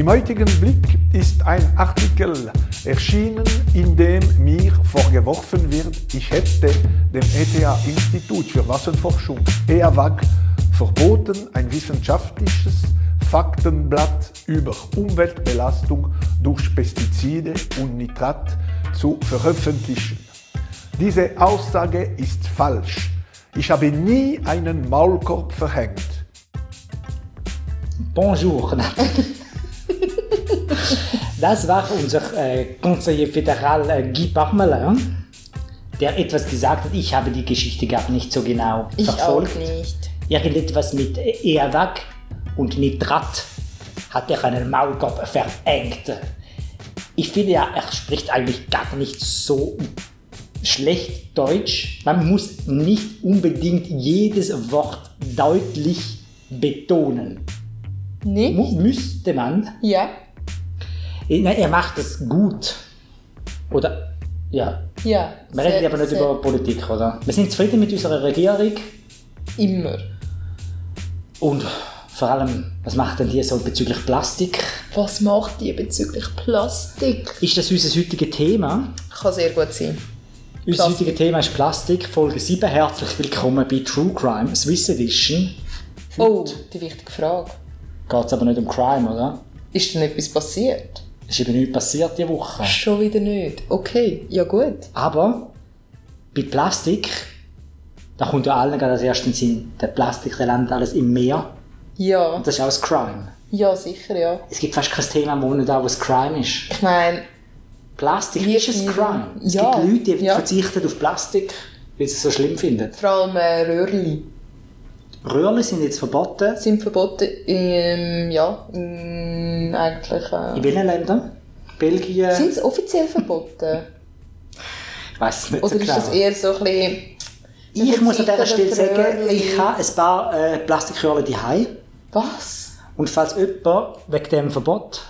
Im heutigen Blick ist ein Artikel erschienen, in dem mir vorgeworfen wird, ich hätte dem ETH-Institut für Wasserforschung EAWAG verboten, ein wissenschaftliches Faktenblatt über Umweltbelastung durch Pestizide und Nitrat zu veröffentlichen. Diese Aussage ist falsch. Ich habe nie einen Maulkorb verhängt. Bonjour. Das war unser äh, Conseiller Federal äh, Guy Parmelin, der etwas gesagt hat. Ich habe die Geschichte gar nicht so genau Ich verfolgt. auch nicht. Irgendetwas mit EAWAG und Nitrat hat er einen Maulkorb verengt. Ich finde ja, er spricht eigentlich gar nicht so schlecht Deutsch. Man muss nicht unbedingt jedes Wort deutlich betonen. Nicht? müsste man. Ja. Nein, er macht es gut. Oder, ja. Ja. Wir reden aber nicht sehr- über Politik, oder? Wir sind zufrieden mit unserer Regierung. Immer. Und vor allem, was macht denn die so bezüglich Plastik? Was macht die bezüglich Plastik? Ist das unser heutiges Thema? Kann sehr gut sein. Unser Plastik. heutiges Thema ist Plastik, Folge 7. Herzlich willkommen bei True Crime Swiss Edition. Oh, die wichtige Frage. Geht es aber nicht um Crime, oder? Ist denn etwas passiert? Es ist eben nichts passiert diese Woche. Schon wieder nicht. Okay, ja gut. Aber bei Plastik, da kommt ja allen gerade als den Sinn, der Plastik, der landet alles im Meer. Ja. Und das ist auch ein Crime. Ja, sicher, ja. Es gibt fast kein Thema, wo nicht auch ein Crime ist. Ich meine, Plastik ist ein Crime. Es Ja, gibt Leute, die ja. verzichten auf Plastik, weil sie es so schlimm finden. vor allem äh, Röhrli Röhrle sind jetzt verboten. sind verboten im, ja, in, eigentlich, In äh, welchen Ländern? Belgien? sind es offiziell verboten? Ich weiß es nicht Oder so ist genau. das eher so ein bisschen... ich muss an dieser Stelle sagen, Röhrli? ich habe ein paar äh, Plastikröhrle daheim. Was? Und falls jemand wegen dem Verbot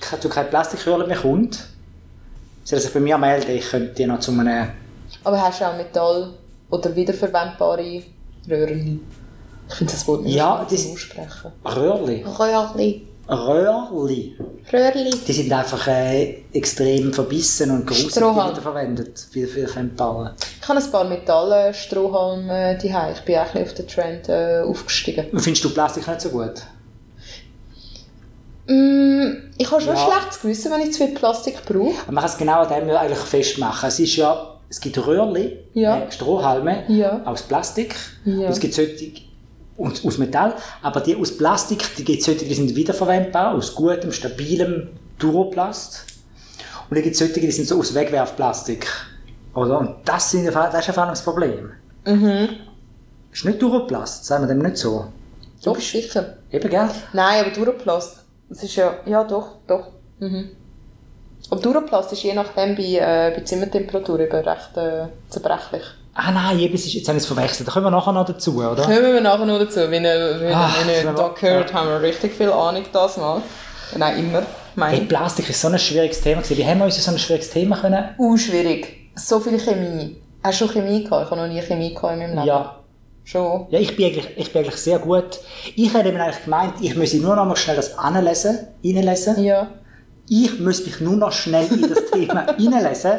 ke- zu kein Plastikröhrle mehr kommt, soll er sich bei mir melden. Ich könnte die noch zu einem... Aber hast du auch Metall- oder wiederverwendbare Röhrli? Ich finde das Wort nicht Ja, das- Aussprechen. Röhrli. Röhrli. Röhrli. Röhrli. Die sind einfach äh, extrem verbissen und gruselig Strohhalm. wiederverwendet. Wieder für Fremdballen. Ich habe ein paar Metallstrohhalme äh, daheim. Ich bin auch ein bisschen auf den Trend äh, aufgestiegen. Und findest du Plastik nicht so gut? Mm, ich habe schon Ja. ein schlechtes Gewissen, wenn ich zu viel Plastik brauche. Man kann es genau an dem eigentlich festmachen. Es ist ja, es gibt Röhrli, Ja. äh, Strohhalme Ja. aus Plastik. Ja. Und es gibt solche aus, aus Metall, aber die aus Plastik, die gibt solche, die sind wiederverwendbar, aus gutem, stabilem Duroplast. Und dann gibt es solche, die sind so aus Wegwerfplastik. Oder? Und das, sind, das ist das Problem. Mhm. Das ist nicht Duroplast, sagen wir dem nicht so. Doch, sicher. Eben, gell? Nein, aber Duroplast, das ist ja, ja doch, doch. Mhm. Aber Duroplast ist je nachdem bei, äh, bei Zimmertemperatur eben recht äh, zerbrechlich. Ah nein, es ist, jetzt haben wir es verwechselt. Da kommen wir nachher noch dazu, oder? Kommen wir nachher noch dazu. Wenn ihr, wenn ihr wir- da gehört, haben wir richtig viel Ahnung das mal. Nein, immer. Hey. Plastik ist so ein schwieriges Thema. Wie haben wir uns so ein schwieriges Thema können? Uh, schwierig. So viel Chemie. Hast du schon Chemie gehabt? Ich habe noch nie Chemie gehabt in meinem Leben. Ja. Schon? Ja, ich bin eigentlich, ich bin eigentlich sehr gut. Ich hätte mir eigentlich gemeint, ich müsse nur noch mal schnell das anlesen, reinlesen. Ja. Ich muss mich nur noch schnell in das Thema reinlesen.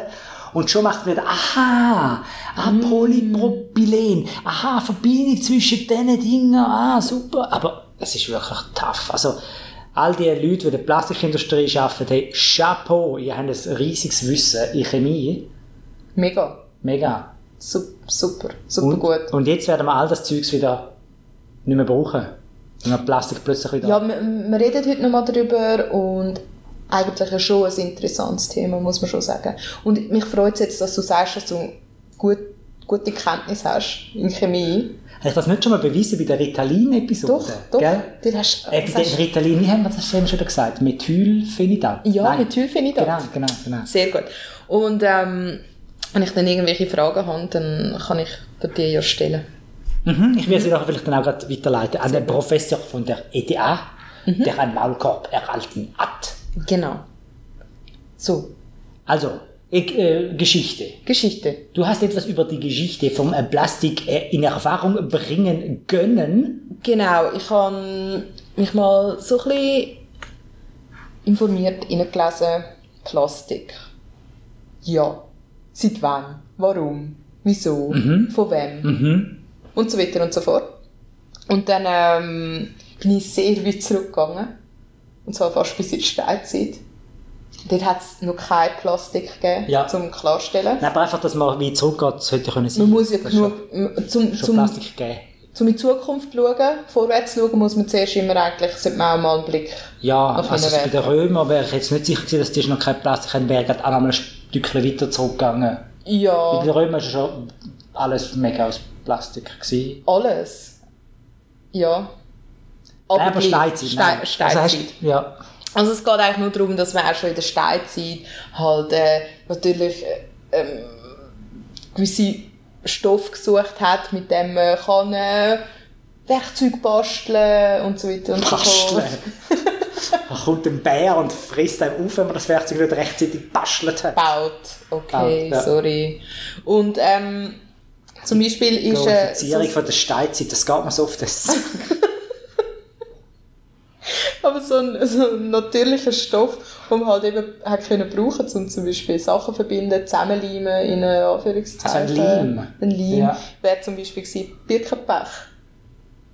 Und schon macht wieder, aha, ah, Polypropylen, aha, Verbindung zwischen diesen Dingen, ah, super. Aber es ist wirklich tough. Also, all die Leute, die in der Plastikindustrie arbeiten, hey, Chapeau, ihr habt ein riesiges Wissen in Chemie. Mega. Mega. Sup- Super. Super Und, gut. und jetzt werden wir all das Zeugs wieder nicht mehr brauchen. Wenn wir Plastik plötzlich wieder... Ja, wir, wir reden heute nochmal darüber und eigentlich schon ein interessantes Thema, muss man schon sagen. Und mich freut es jetzt, dass du sagst, dass du gut, gute Kenntnis hast in Chemie. Habe ich das nicht schon mal bewiesen bei der Ritalin-Episode? Doch, doch. Gell? Das hast, Äh, bei hast, Ritalin, wie haben wir das schon gesagt? Methylphenidat? ja, Nein. Methylphenidat. Genau, genau, genau. Sehr gut. Und ähm, wenn ich dann irgendwelche Fragen habe, dann kann ich dir ja stellen. Mhm, ich will sie nachher vielleicht dann auch gerade weiterleiten an den Professor von der ETA, Mhm. der einen Maulkorb erhalten hat. Genau. So, Also, ich, äh, Geschichte. Geschichte. Du hast etwas über die Geschichte vom äh, Plastik äh, in Erfahrung bringen können. Genau, ich habe mich mal so ein bisschen informiert, gelesen, Plastik. Ja. Seit wann? Warum? Wieso? Von wem? Mhm. Und so weiter und so fort. Und dann ähm, bin ich sehr weit zurückgegangen. Und zwar fast bis in die Steinzeit. Dort hat es noch kein Plastik gegeben, Ja. zum klarstellen. Nein, aber einfach, dass man wie zurückgeht, sollte können sein. Man muss ja genug, zum, Schon, schon zum, Plastik gegeben. zum in die Zukunft schauen, vorwärts schauen, muss man zuerst immer eigentlich, sollte man auch mal einen Blick Ja, Nach also bei den Römern wäre ich jetzt nicht sicher gewesen, dass die noch kein Plastik haben, wäre gerade auch noch ein Stückchen weiter zurückgegangen. Bei Ja, den Römern war schon alles mega aus Plastik. Gewesen. alles. Ja. Aber gleich. Steinzeit. Stein, nein. Also Steinzeit. hast, ja. Also es geht eigentlich nur darum, dass man auch schon in der Steinzeit halt äh, natürlich äh, ähm, gewisse Stoff gesucht hat, mit dem man kann äh, Werkzeug basteln und so weiter und so fort. Kommt ein Bär und frisst einem auf, wenn man das Werkzeug nicht rechtzeitig bastelt hat. Baut. Okay, Baut, ja. sorry. Und ähm, zum Beispiel Die ist... Äh, Glorifizierung so, von der Steinzeit, das geht mir so auf das. aber so ein, so ein natürlicher Stoff, den man halt eben hat können brauchen, um zum Beispiel Sachen zu verbinden, zusammenleimen, in Anführungszeichen. Also ein Leim. Ein Leim Ja. wäre zum Beispiel gewesen, Birkenpech.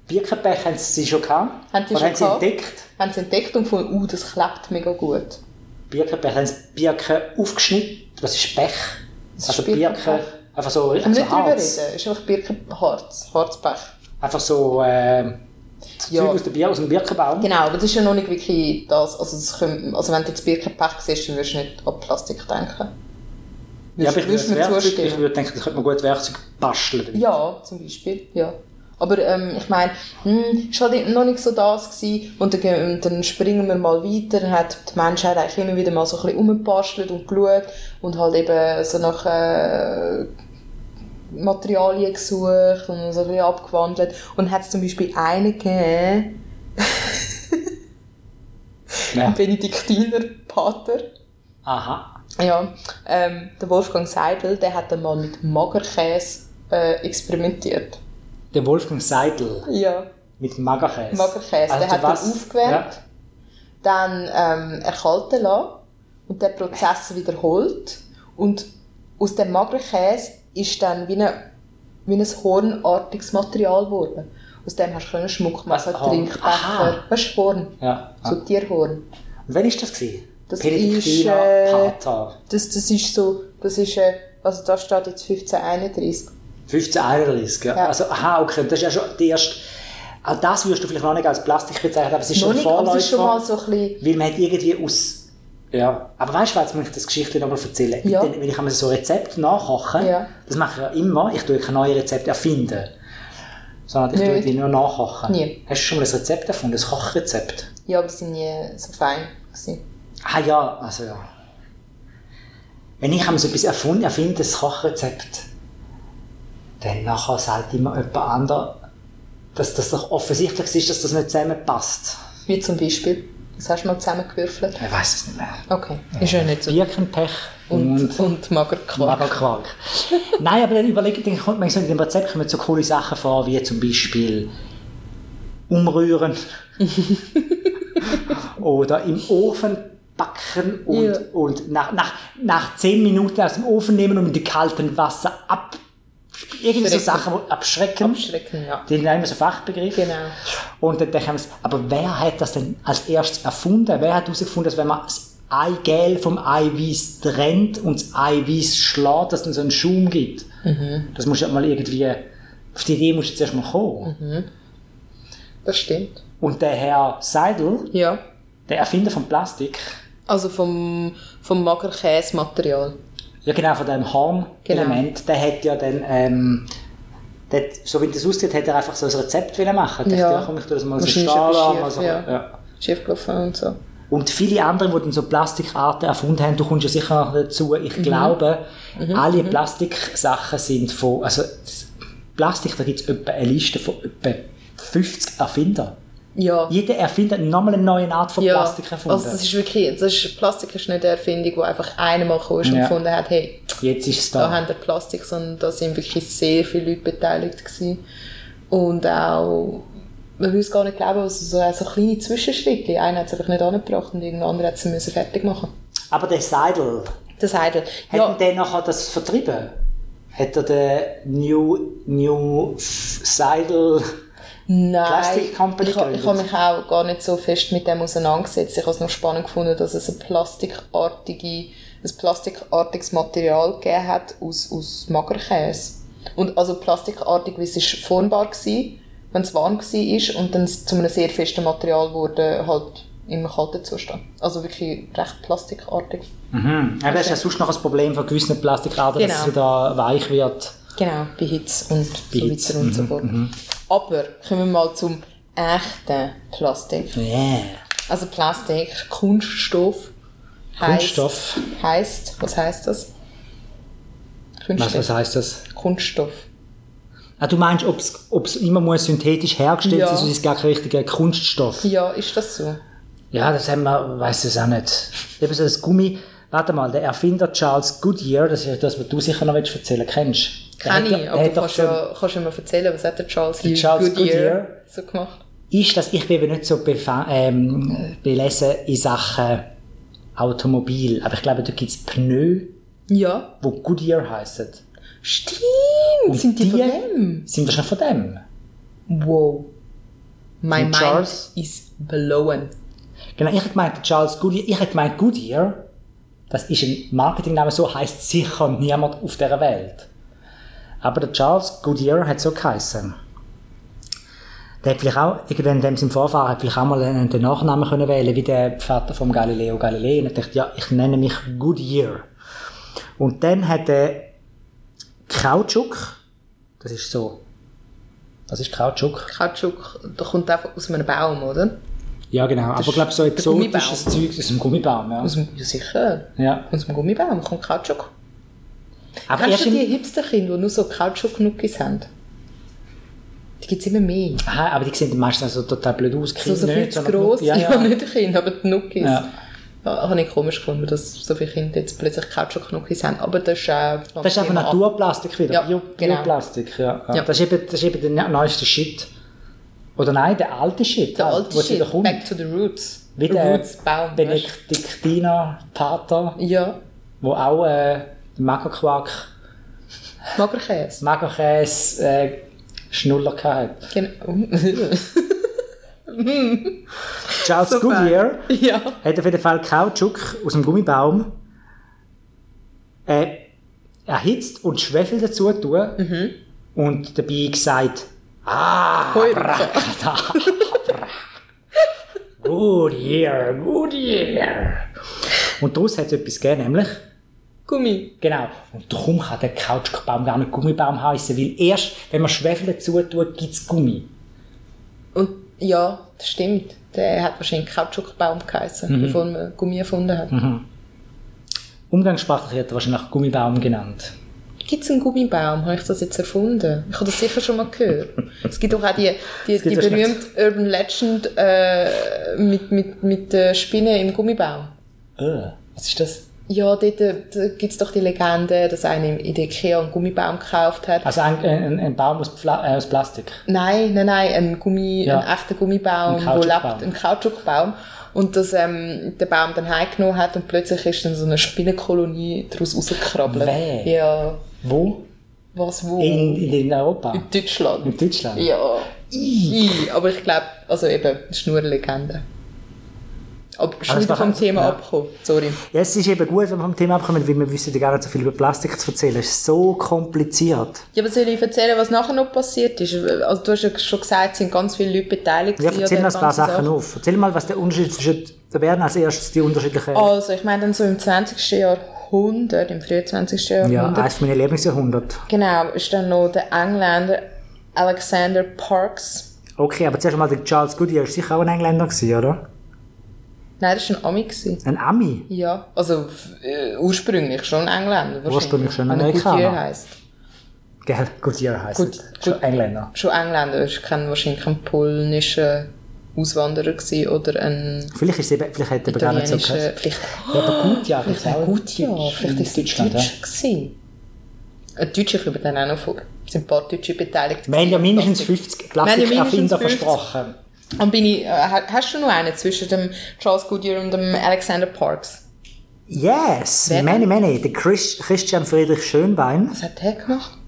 Birkenpech haben sie schon gehabt. Haben die Oder schon haben sie entdeckt? Haben sie entdeckt und gefunden, uh, das klebt mega gut. Birkenpech haben sie Birken aufgeschnitten. Das ist Pech. Das also ist Birkenpech. Birken, einfach so richtig wir so nicht drüber Harz. reden, ist einfach Birkenharz, Harzpech. Einfach so äh, Ja. Zeug aus, Bir aus dem Birkenbaum. Genau, aber das ist ja noch nicht wirklich das, also, das können, also wenn du jetzt Birkenpech siehst, dann wirst du nicht an Plastik denken. Ja, aber ich würde, Würdest mir das Werkzeug, zustimmen? ich würde denken, da könnte man gut Werkzeug basteln. damit. Ja, zum Beispiel, ja. Aber ähm, ich meine, hm, es war halt noch nicht so das gewesen. Und dann, dann springen wir mal weiter. Dann hat die Menschheit eigentlich immer wieder mal so ein bisschen rumgebastelt und geschaut und halt eben so nach äh, Materialien gesucht und so ein bisschen abgewandelt. Und hat es zum Beispiel einen gegeben, Ja. einen Benediktiner Pater. Aha. Ja, ähm, der Wolfgang Seidel, der hat dann mal mit Magerkäse äh, experimentiert. Der Wolfgang Seidel Ja. mit Magerkäse. Magerkäse, Also der hat was? er aufgewärmt, Ja. dann ähm, erkalten lassen und den Prozess wiederholt. Und aus dem Magerkäse ist dann wie, eine, wie ein hornartiges Material geworden. Aus dem hast du Schmuck machen, Horn? Trinkbecher. Weißt du, Horn? Ja. So Tierhorn. Und wann war das? Gewesen? Das ist, äh. Das, das ist so, das ist, äh, also da steht jetzt 1531. 1531, ja. Ja. Also, aha, okay, das ist ja schon die erste... Auch das würdest du vielleicht noch nicht als Plastik bezeichnen, aber es ist Noch schon ein nicht, Vorläufer. es ist schon mal so ein bisschen, Weil man hat irgendwie aus... Ja, aber weißt du, jetzt muss ich das Geschichte nochmal erzählen. Ja. Dann, wenn ich so Rezepte nachkoche, Ja. das mache ich ja immer, ich tue keine neuen Rezepte erfinden. Sondern ich tue Nicht. die nur nachkochen. Nie. Hast du schon mal ein Rezept erfunden, ein Kochrezept? ja, aber sind nie so fein gewesen. Ah ja, also ja. Wenn ich so etwas erfunden, erfinde, ein Kochrezept, dann nachher sagt immer jemand anderes, dass das doch offensichtlich ist, dass das nicht zusammenpasst. Wie zum Beispiel, was hast du mal zusammengewürfelt? Ich weiß es nicht mehr. Okay, ist ja nicht so. Birkenpech und, Und, und Magerquark. Magerquark. Nein, aber dann überlegt, dann kommt man so in dem Rezept kommen so coole Sachen vor, wie zum Beispiel umrühren oder im Ofen backen und, Ja. und nach, nach, nach 10 Minuten aus dem Ofen nehmen und mit dem kalten Wasser ab. Irgendwie so. Sachen, die abschrecken. Abschrecken, ja. Die sind immer so Fachbegriffe. Genau. Und dann denken wir aber wer hat das denn als erstes erfunden? Wer hat herausgefunden, dass wenn man das Eigelb vom Eiweiß trennt und das Eiweiß schlägt, dass es dann so einen Schaum gibt? Mhm. Das muss ja mal irgendwie, auf die Idee muss jetzt erst mal kommen. Mhm. Das stimmt. Und der Herr Seidel, Ja. der Erfinder von Plastik, Also vom, vom Magerkäse-Material. Ja genau, von dem Horn-Element, der hat ja dann, ähm, der, so wie das aussieht, hat er einfach so ein Rezept wollen machen. Ja. dachte, ja, komm, ich tue das mal so Stahl an, schief, mal so, ja. ja. Schiefgelaufen und so. Und viele andere, die dann so Plastikarten erfunden haben, du kommst ja sicher noch dazu, ich Mhm. glaube, alle Plastiksachen sind von, also Plastik, da gibt es eine Liste von etwa 50 Erfindern. Ja. Jeder Erfinder hat nochmal eine neue Art von ja. Plastik erfunden. Also das ist wirklich, das ist, Plastik ist nicht eine Erfindung, die einfach einer mal gekommen ist und Ja. gefunden hat, hey, Jetzt ist es da da. haben wir Plastik, sondern da sind wirklich sehr viele Leute beteiligt gewesen. Und auch, man will es gar nicht glauben, also so, so kleine Zwischenschritte. Einer hat es einfach nicht angebracht und irgendein anderer hat es müssen fertig machen. Aber der Seidel, Das Heidel. hat Ja, der nachher das vertrieben? Hat er den New, New Seidel... nein. Plastic Company ich, ich gegründet? habe mich auch gar nicht so fest mit dem auseinandergesetzt. Ich habe es noch spannend gefunden, dass es ein plastikartige, ein plastikartiges Material gegeben hat aus, aus Magerkäse. Und also plastikartig, wie es ist formbar war, wenn es warm war und dann zu einem sehr festen Material wurde, halt im kalten Zustand. Also wirklich recht plastikartig. Mhm. Aber das ist ja sonst noch ein Problem von gewissen Plastikarten, dass es Genau. wieder weich wird. Genau, bei Hitze und Bei so Hitze, weiter und so fort. Aber kommen wir mal zum echten Plastik. Yeah. Also Plastik, Kunststoff. Kunststoff? Heisst, was heißt das? Was, Kunststoff. was heisst das? Kunststoff. Ah, du meinst, ob es immer muss synthetisch hergestellt Ja. sein muss, ist es gar kein richtiger Kunststoff? Ja, ist das so? Ja, das haben wir, weiß es auch nicht. Eben so das Gummi. Warte mal, der Erfinder Charles Goodyear, das ist das, was du sicher noch willst erzählen kennst. Der Kenn hat ja- ich, aber du kannst schon- ja, kannst ja mal erzählen, was hat der Charles, Der Charles Goodyear. so gemacht? ist, dass ich bin eben nicht so ähm, belesen in Sachen Automobil. Aber ich glaube, da gibt es Pneu, Ja. die Goodyear heissen. Stimmt, Und sind die, von die- dem? Sind wahrscheinlich von dem. Wow. My Von mind Charles? is blown. Genau, ich hätte gemeint, Charles Goodyear, ich hätte gemeint, Goodyear, das ist ein Marketingname, so heißt sicher niemand auf dieser Welt. Aber der Charles Goodyear hat so geheißen. Der hat vielleicht auch, irgendwann in dem seinem Vorfahren, hat vielleicht auch mal einen, den Nachnamen können wählen, wie der Vater von Galileo Galilei. Und er dachte, ja, ich nenne mich Goodyear. Und dann hat er Kautschuk, das ist so, was ist Kautschuk? Kautschuk, der kommt einfach aus einem Baum, oder? Ja, genau, aber ich glaube, so exotisches Zeug aus dem Gummibaum, ja. Aus dem, ja, sicher. ja. Aus dem Gummibaum kommt Kautschuk. Aber Kennst du die Hipsterkinder, die nur so Kautschuk-Nuckis haben? Die gibt es immer mehr. Aha, aber die sehen meistens so total blöd aus. So, so viel nicht, zu gross. Ja, Ja, ja. nicht Kinder, aber die Nuckis. Ja. Ja. habe ich komisch gefunden, dass so viele Kinder jetzt plötzlich Kautschuk-Nuckis haben. Aber das ist auch... Das ist einfach Naturplastik wieder. Ja, Bio, genau. Bioplastik, ja. ja. Ja. Das, ist eben, das ist eben der neueste Shit. Oder nein, der alte Shit. Der alte Shit, kommt. back to the roots. Wie der Roots Baum. weißt Benediktiner Pater, du? Ja, wo auch äh, den Magerquark, Magerkäse. Magerkäse äh, Schnuller hatte. Genau. Charles Super. Goodyear ja. hat auf jeden Fall Kautschuk aus dem Gummibaum äh, erhitzt und Schwefel dazu tun Mhm. und dabei gesagt, ah, Heureka. good year, good year. Und daraus hat es etwas gegeben, nämlich, Gummi. genau, und darum kann der Kautschukbaum gar nicht Gummibaum heißen, weil erst, wenn man Schwefel dazu tut, gibt es Gummi. Und ja, das stimmt. Der hat wahrscheinlich Kautschukbaum geheißen, Mhm. bevor man Gummi erfunden hat. Umgangssprachlich wird er wahrscheinlich Gummibaum genannt. Gibt es einen Gummibaum? Habe ich das jetzt erfunden? Ich habe das sicher schon mal gehört. Es gibt auch, auch die, die, die berühmte Urban Legend äh, mit, mit, mit der Spinne im Gummibaum. Äh, was ist das? Ja, dort äh, gibt es doch die Legende, dass einer in der Ikea einen Gummibaum gekauft hat. Also ein, ein, ein Baum aus, Pfla äh, aus Plastik. Nein, nein, nein, ein, Gummi, Ja. ein echter Gummibaum, Ein wo lebt, ein Kautschukbaum. Und dass ähm, der Baum dann heimgenommen hat und plötzlich ist dann so eine Spinnenkolonie daraus rausgekrabbelt. Wer? Ja, Wo? was, wo? In, in Europa. In Deutschland. In Deutschland. Ja. I. Aber ich glaube, also eben, das ist nur eine Legende. Aber schon wieder vom Thema ja. abgekommen. Sorry. Ja, es ist eben gut, wenn wir vom Thema abkommen, weil wir wissen ja gar nicht so viel über Plastik zu erzählen. Es ist so kompliziert. Ja, aber soll ich erzählen, was nachher noch passiert ist? Also du hast ja schon gesagt, es sind ganz viele Leute beteiligt. Ja, erzähl der ein paar Sachen Sache. auf. Erzähl mal, was der Unterschied zwischen, da werden als erstes die unterschiedlichen, Also, ich meine dann so im 20. Jahrhundert, im frühen 20. ja, Jahrhundert, eines meiner Lieblingsjahrhunderte. genau, ist dann noch der Engländer Alexander Parks. Okay, aber zuerst mal der Charles Goodyear ist sicher auch ein Engländer gewesen, oder? Nein, das war ein Ami. Gewesen. Ein Ami. Ja, also äh, ursprünglich schon Engländer. Ursprünglich schon er Amerikaner. Goodyear heisst. Gell, Goodyear heisst Gut, es. Schon. Engländer. Schon Engländer, ist kein, wahrscheinlich ein polnischer Auswanderer gewesen oder ein Vielleicht ist es eben, vielleicht hätte er gar nicht so geheißen. vielleicht, Ja, aber Goodyear vielleicht auch ein Deutsch- vielleicht ist es ein Deutschland, Deutscher gewesen. Ein Deutscher kommt dann auch noch vor. sympathische Beteiligte. Wir haben ja mindestens 50 Plastikerfinder mindestens 50. versprochen. Und bin ich, äh, ha- hast du noch einen zwischen dem Charles Goodyear und dem Alexander Parks? Yes, Wer? many, many. Der Chris, Christian Friedrich Schönbein, Was hat der gemacht?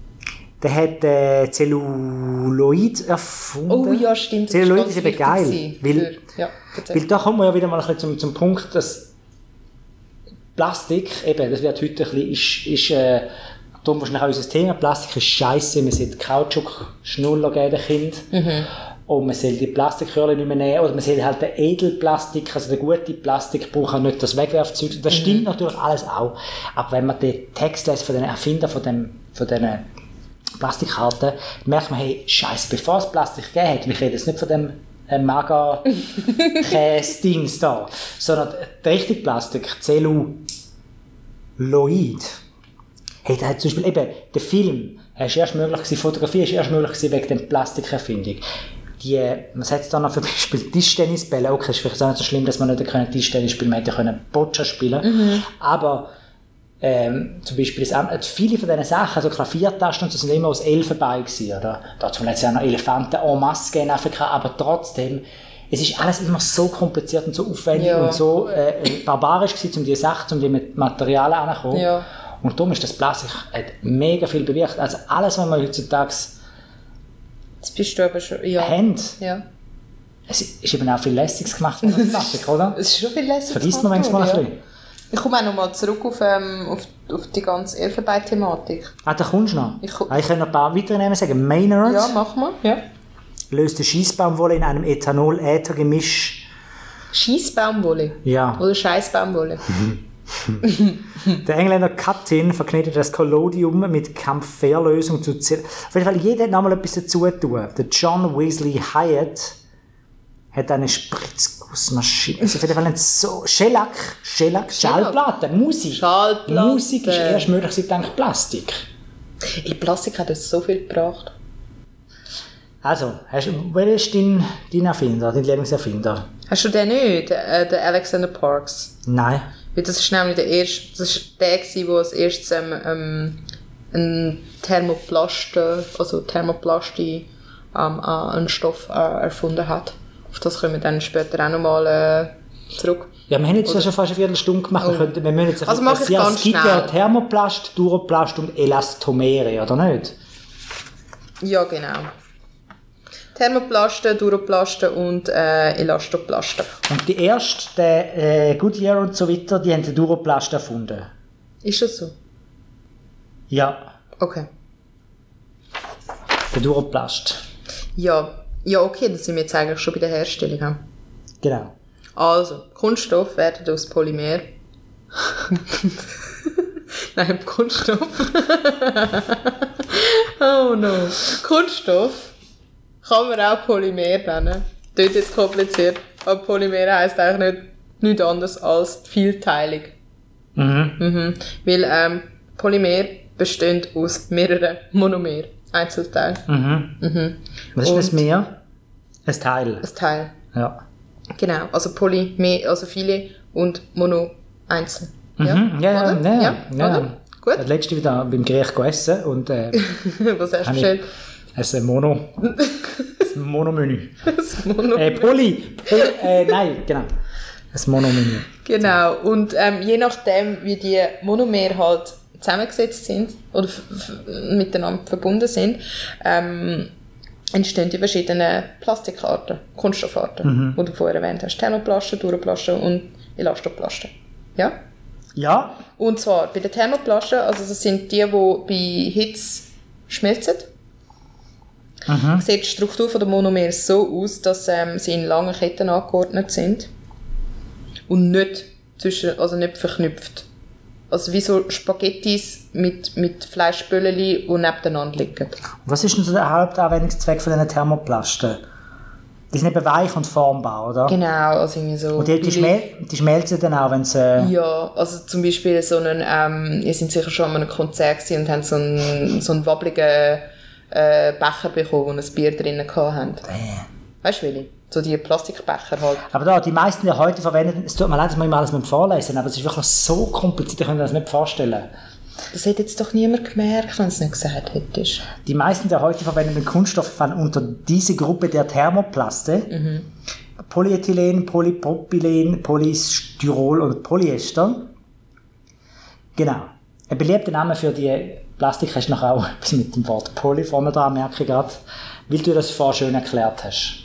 der hat äh, Zelluloid erfunden. Oh ja, stimmt. Zelluloid ist eben geil. gewesen Weil, ja, weil da kommen wir ja wieder mal ein bisschen zum, zum Punkt, dass Plastik, eben, das wird heute ein bisschen, ist, ist äh, darum wahrscheinlich auch unser Thema, Plastik ist scheiße, man sollte Kautschuk-Schnuller geben Kind. Mhm. Und man soll die Plastikröhrchen nicht mehr nehmen, oder man soll halt den Edelplastik, also den guten Plastik brauchen, nicht das Wegwerfzeug. Mhm. Das stimmt natürlich alles auch. Aber wenn man den Text liest von den Erfindern von, dem, von diesen Plastikkarten, merkt man, hey, scheiße, bevor es Plastik gegeben hat, wir reden jetzt nicht von dem äh, maga dings da, sondern der richtige Plastik, Zelluloid. Hey, da hat zum Beispiel eben der Film, ist erst möglich gewesen, Fotografie ist erst möglich gewesen wegen der Plastikerfindung. Die, was hat es da noch für Beispiel? Tischtennisbälle, okay, ist vielleicht auch nicht so schlimm, dass man nicht können Tischtennis spielen man hätte können Boccia spielen aber ähm, zum Beispiel das, an- viele von diesen Sachen, also Klaviertasten und so, sind immer aus Elfenbein gewesen, oder? Dazu hat es ja noch Elefanten en masse gegeben in Afrika, aber trotzdem, es ist alles immer so kompliziert und so aufwendig Ja. und so äh, äh, barbarisch gewesen, um die Sachen, um die mit Materialien anzukommen. Ja. Und darum ist das Plastik hat mega viel bewirkt. Also alles, was wir heutzutage Jetzt bist du aber schon, ja. haben, ja. es ist eben auch viel Lässiges gemacht von dem Plastik, oder? Es ist schon viel lässig. Vergisst man manchmal ein bisschen. Ich komme auch noch mal zurück auf, ähm, auf, auf die ganze Elfenbein-Thematik. Ah, da kommst du noch. Ich ah, ich kann noch ein paar weitere Namen sagen. Maynard Ja, mach mal. Ja. löste Schießbaumwolle in einem Ethanol-Äther-Gemisch. Scheissbaumwolle. Ja. Oder Scheißbaumwolle. Der Engländer Cuttin verknetete das Collodium mit Kampferlösung zu Zer Auf jeden Fall, jeder hat nochmal etwas dazu tun. Der John Weasley Hyatt hat eine Spritzgussmaschine. Also auf jeden Fall ein so Shellac, Shellac, Schallplatte, Musik. Schallplatte. Musik ist erst möglich seit dank Plastik. In Plastik hat es so viel gebracht. Also, hast, wer ist dein, dein Erfinder, dein Lieblingserfinder? Hast du den nicht? Äh, den Alexander Parks. Nein. Weil das ist nämlich der erste, das ist der gewesen, der als erstes ähm, ähm, ein Thermoplast, äh, also Thermoplast ähm, äh, einen Stoff äh, erfunden hat. Auf das kommen wir dann später auch nochmal äh, zurück. Ja, wir haben jetzt schon fast eine Viertelstunde gemacht. Wir, könnten, wir müssen jetzt Also mach es passieren. ganz Es gibt ja schnell. Thermoplast, Duroplast und Elastomere, oder nicht? Ja, genau. Thermoplasten, Duroplasten und äh, Elastoplasten. Und die ersten, der äh, Goodyear und so weiter, die haben den Duroplast erfunden. Ist das so? Ja, Okay. der Duroplast. Ja, ja okay, dann sind wir jetzt eigentlich schon bei der Herstellung. ja. Genau. Also, Kunststoff werden aus Polymer. Nein, Kunststoff. oh no. Kunststoff kann man auch Polymer nennen. Dort jetzt kompliziert. Aber Polymer heisst eigentlich nicht, nichts anderes als vielteilig. Mhm. Mhm. Weil ähm, Polymer bestehen aus mehreren Monomer. Einzelteilen. Mhm. Was ist das Und- mehr? Ein Teil. Ein Teil. Ja. Genau, also Polymer, also viele und Mono einzeln. Mhm. Ja, ja, Oder? ja. ja, ja. oder? Gut. Ich habe letzte wieder beim Gericht essen und äh, Was hast du habe bestellt? ich ein Mono. ein Monomenü. Das Mono. Äh, Poly. Poly äh, nein, genau. Ein Monomenü. Genau, und ähm, je nachdem, wie die Monomer halt zusammengesetzt sind oder miteinander verbunden sind, ähm, entstehen die verschiedenen Plastikarten, Kunststoffarten, die du vorher erwähnt hast. Thermoplasten, Duroplasten und Elastoplasten. Ja? Ja. Und zwar bei den Thermoplasten, also das sind die, die bei Hitze schmelzen. Sieht die Struktur der Monomer so aus, dass ähm, sie in langen Ketten angeordnet sind und nicht, zwischen, also nicht verknüpft. Also wie so Spaghettis mit, mit Fleischböllchen, die nebeneinander liegen. Was ist denn so der Hauptanwendungszweck von diesen Thermoplasten? Die sind eben weich und formbar, oder? Genau, also irgendwie so... Und die, die, schmel die schmelzen dann auch, wenn sie... Äh, Ja, also zum Beispiel so einen, ähm, ihr sind sicher schon an einem Konzert und haben so einen, so einen wabbligen äh, Becher bekommen, wo ein Bier drinnen hatten. Weißt du, Willi? So die Plastikbecher halt. Aber da, die meisten, die heute verwenden, es tut mir leid, dass wir immer alles mit vorlesen, aber es ist wirklich so kompliziert, ich kann mir das nicht vorstellen. Das hätte jetzt doch niemand gemerkt, wenn es nicht gesagt hättest. Die meisten der heute verwendeten Kunststoffe fallen unter diese Gruppe der Thermoplaste. Polyethylen, Polypropylen, Polystyrol und Polyester. Genau. Ein beliebter Name für die Plastik hast du nachher auch etwas mit dem Wort Poly vorne dran, merke ich gerade, weil du das vorher schön erklärt hast.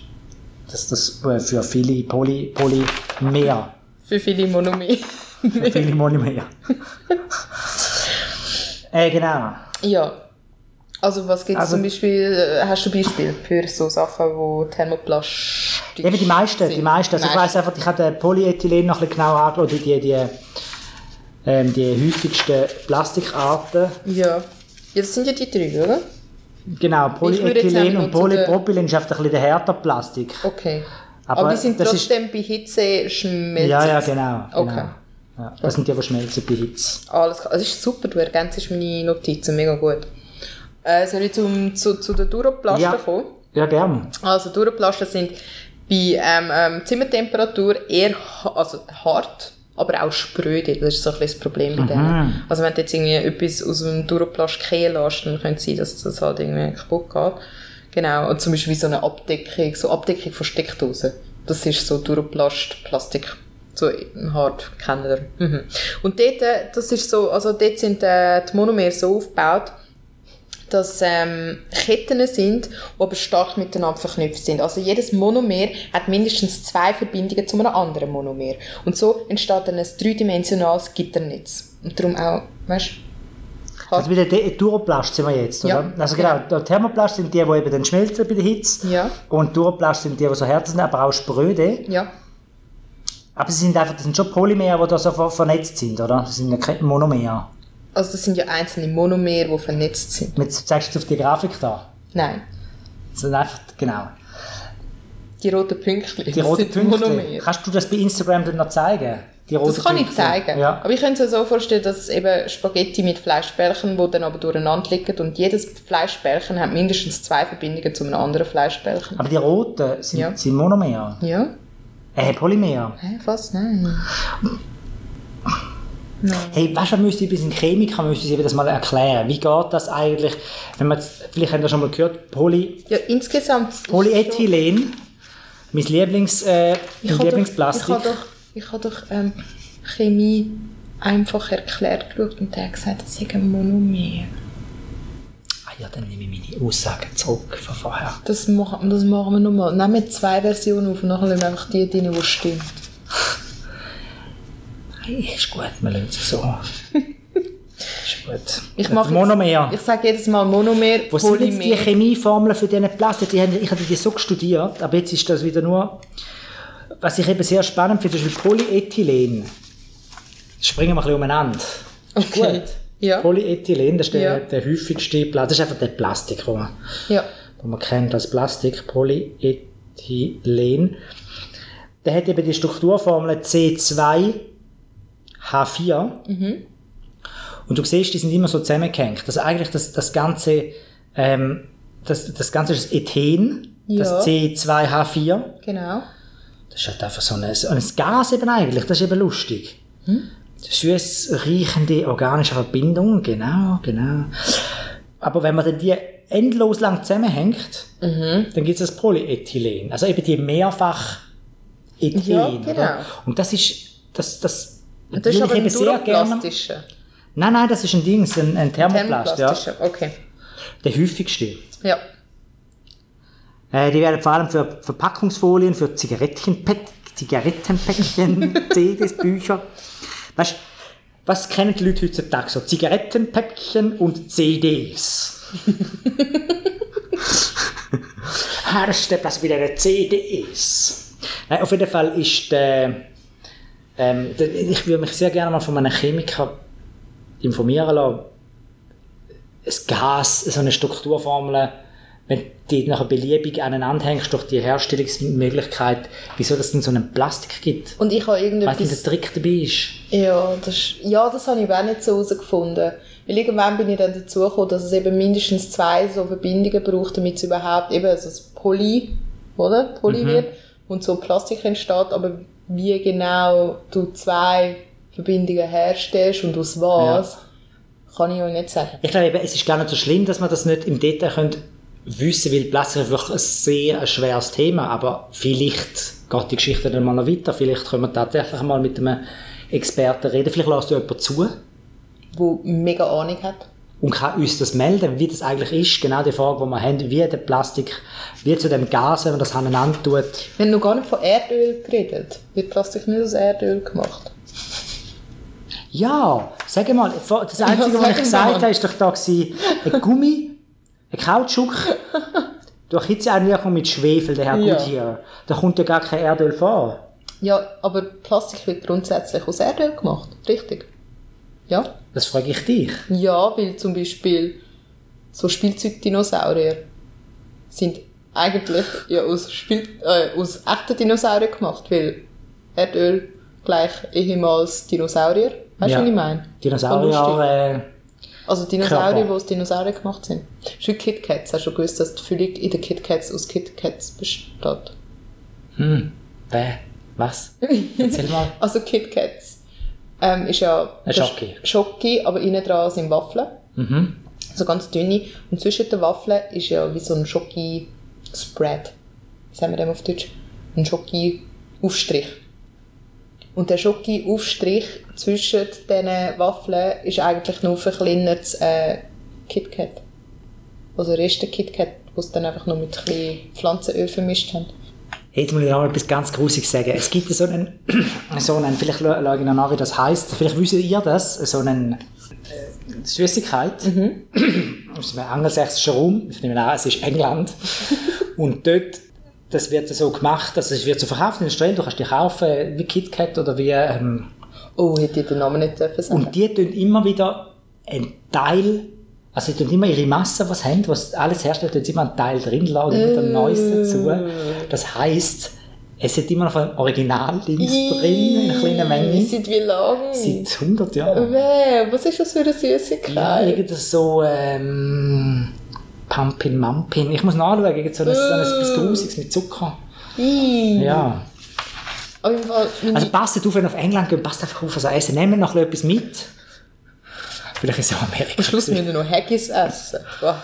Dass das äh, für viele Poly, Polymer, Für viele Monomere. für viele Monomer. äh, genau. ja. Also was gibt es Also- zum Beispiel, äh, hast du Beispiele für so Sachen, wo Thermoplastik Eben die meisten, die sind? meisten. Also ich Meisten. weiss einfach, ich habe den Polyethylen noch ein bisschen genau angeschaut, die, die, die, ähm, die häufigsten Plastikarten. Ja. das sind ja die drei, oder? Genau, jetzt Polyethylen und Polypropylen ist einfach ein bisschen der härter Plastik. Okay. Aber Aber, die sind das ist- trotzdem bei Hitze schmelzen. Ja, ja, genau. genau. Okay. Ja, das sind die, die schmelzen bei Hitze. Alles klar. Das ist super, du ergänzt meine Notizen, mega gut. Äh, soll ich zum, zu, zu den Duroplasten Ja. kommen? Ja, gern. Also Duroplasten sind bei ähm, ähm, Zimmertemperatur eher ha also hart, aber auch spröde. Das ist so ein bisschen das Problem bei denen. Also wenn du jetzt irgendwie etwas aus einem Duroplast gehen lässt, dann könnte es sein, dass das halt irgendwie kaputt geht. Genau, und zum Beispiel so eine Abdeckung, so Abdeckung von Steckdosen. Das ist so Duroplast, Plastik. So hart kennen. Mhm. Und dort, äh, das ist so, also dort sind äh, die Monomere so aufgebaut, dass ähm, Ketten sind, die aber stark miteinander verknüpft sind. Also jedes Monomer hat mindestens zwei Verbindungen zu einem anderen Monomer. Und so entsteht dann ein dreidimensionales Gitternetz. Und darum auch, weißt du? Also bei den De- Duroplast sind wir jetzt, oder? Ja, Also genau, der Thermoplast sind die, die eben dann schmelzen bei der Hitze. Ja. Und Duroplast sind die, die so härter sind, aber auch spröde. Ja. Aber sie sind einfach, das sind schon Polymer, die da so ver vernetzt sind, oder? Das sind ja keine Monomer. Also das sind ja einzelne Monomer, die vernetzt sind. Jetzt zeigst du es auf die Grafik da. Nein, Das sind einfach, genau. die roten Pünktchen. Die roten. Monomer. Kannst du das bei Instagram dann noch zeigen? Die roten Das kann ich Punkte? zeigen. Ja. Aber ich könnte es mir so vorstellen, dass es eben Spaghetti mit Fleischbällchen, die dann aber durcheinander liegen und jedes Fleischbällchen hat mindestens zwei Verbindungen zu einem anderen Fleischbällchen. Aber die roten sind, Ja. sind Monomer. Ja? Äh, Polymer. Hä, was? Nein. Hey, weißt du, man müsste ein bisschen Chemiker müsste sich das mal erklären. Wie geht das eigentlich, wenn man jetzt, vielleicht habt ihr schon mal gehört, Poly, Ja, insgesamt... Polyethylen, mein Lieblings, äh, Ich mein Lieblingsplastik. doch, ich habe doch, ich habe doch ähm, Chemie einfach erklärt geschaut und der hat gesagt, das ist ein Monomer. Ah ja, dann nehme ich meine Aussagen zurück von vorher. Das machen, das machen wir nochmal. Nehmen wir zwei Versionen auf und nachher lassen wir einfach die drin, die stimmt. Hey, ist gut, wir lassen es so. ist gut. Ich mache Monomer. Jetzt, ich sage jedes Mal Monomer, Wo sind jetzt die Polymer. Chemieformeln für diese Plastik? Die haben- Ich habe die so studiert, aber jetzt ist das wieder nur... Was ich eben sehr spannend finde, Beispiel Polyethylen. Springen wir ein bisschen umeinander. Ist Okay. gut. Ja. Polyethylen, das ist der, Ja. der häufigste Plastik. Das ist einfach der Plastik, den man, Ja. den man kennt als Plastik. Polyethylen. Der hat eben die Strukturformel C2H4. Und du siehst, die sind immer so zusammengehängt. Also eigentlich das, das ganze, ähm, das, das ganze ist das Ethen, das Ja. C2H4. Genau. Das ist halt einfach so ein, ein Gas eben eigentlich, das ist eben lustig. Süß riechende organische Verbindung, genau, genau. Aber wenn man dann die endlos lang zusammenhängt, dann gibt es das Polyethylen. Also eben die mehrfach Ethen. Ja, genau. oder? Und das ist, das, das, das ist aber ich ein eben sehr gerne. duroplastischer. Nein, nein, das ist ein Ding, ein, ein Thermoplast, ja. Thermoplastischer, okay. Der häufigste. Ja. Äh, die werden vor allem für Verpackungsfolien, für Zigarettenpäck Zigarettenpäckchen, CDs, Bücher. Weißt, was kennen die Leute heutzutage so? Zigarettenpäckchen und CDs. ah, das ist der Platz bei den CDs. Nein, auf jeden Fall ist der, ähm, ich würde mich sehr gerne mal von einem Chemiker informieren lassen. Ein Gas, so eine Strukturformel, wenn du die nachher beliebig aneinander hängst durch die Herstellungsmöglichkeit, wieso das denn so einen Plastik gibt. Und ich habe du, wie der irgendetwas... Trick dabei ist? Ja, das, ja, das habe ich auch nicht so herausgefunden. Weil irgendwann bin ich dann dazu gekommen, dass es eben mindestens zwei so Verbindungen braucht, damit es überhaupt eben also das Poly, oder? Poly wird und so Plastik entsteht. Aber wie genau du zwei Verbindungen herstellst und aus was, Kann ich euch nicht sagen. Ich glaube, eben, es ist gar nicht so schlimm, dass man das nicht im Detail können wissen weil Plastik ist wirklich ein sehr schweres Thema, aber vielleicht geht die Geschichte dann mal noch weiter, vielleicht können wir tatsächlich mal mit einem Experten reden, vielleicht lässt du jemand zu Wo mega Ahnung hat. Und kann uns das melden, wie das eigentlich ist, genau die Frage, die wir haben, wie der Plastik, wie zu dem Gas, wenn man das aneinander tut. Wir haben noch gar nicht von Erdöl geredet. Wird Plastik nicht aus Erdöl gemacht? Ja, sag mal, das Einzige, Ja, was ich gesagt habe, ist doch da ein Gummi, ein Kautschuk, durch Hitzeeinwirkung mit Schwefel, der Herr Ja. Goodyear. Da kommt ja gar kein Erdöl vor. Ja, aber Plastik wird grundsätzlich aus Erdöl gemacht. Richtig. Ja. Das frage ich dich. Ja, weil zum Beispiel so Spielzeugdinosaurier sind eigentlich ja aus, Spiel äh, aus echten Dinosauriern gemacht, weil Erdöl gleich ehemals Dinosaurier. Weißt du, Ja. was ich meine? Dinosaurier, äh, Also Dinosaurier, die aus Dinosauriern gemacht sind. Schon KitKats. Hast du gewusst, dass die Füllung in den KitKats aus KitKats besteht? hm, wer, was? Erzähl mal. Also KitKats ähm, ist ja Ein Schoki. Schoki, aber innen dran sind Waffeln. Mhm. So ganz dünne. Und zwischen den Waffeln ist ja wie so ein Schoki-Spread. Wie sagen wir dem auf Deutsch? Ein Schoki-Aufstrich. Und der Schoki-Aufstrich zwischen diesen Waffeln ist eigentlich nur verkleinertes äh, KitKat. Also Reste KitKat, sie dann einfach nur mit ein bisschen Pflanzenöl vermischt haben. Jetzt muss ich noch mal etwas ganz Grusiges sagen. Es gibt so einen, so einen vielleicht schaue ich noch nach, wie das heisst. Vielleicht wisst ihr das, so einen äh, Süßigkeit. Mhm. Aus einem angelsächsischen Raum. Ich nehme an, es ist England. Und dort, das wird so gemacht, also es wird so verkauft in den Stellen, du kannst die kaufen, wie KitKat oder wie... Ähm, Oh, hätte ich den Namen nicht dürfen sagen. und die tun immer wieder einen Teil, also die tun immer ihre Masse, was haben, was alles herstellt, tun sie immer einen Teil drin lassen, und wieder Neues dazu. Das heisst, es hat immer noch ein Original-Dings drin, eine kleine Menge. Seit wie lange? Seit 100 Jahren. Wer? Was ist das für eine Süßigkeit? Ja, irgend so, ähm, Pumpin Mumpin. Ich muss nachschauen, irgend so ein, so ein etwas Grusiges mit Zucker. Ih. Ja. Also passt auf, wenn ihr auf England geht, passt einfach auf, also essen. Nehmt noch etwas mit. Vielleicht ist es auch Amerika. am Schluss müssen wir noch Haggis essen. Wow.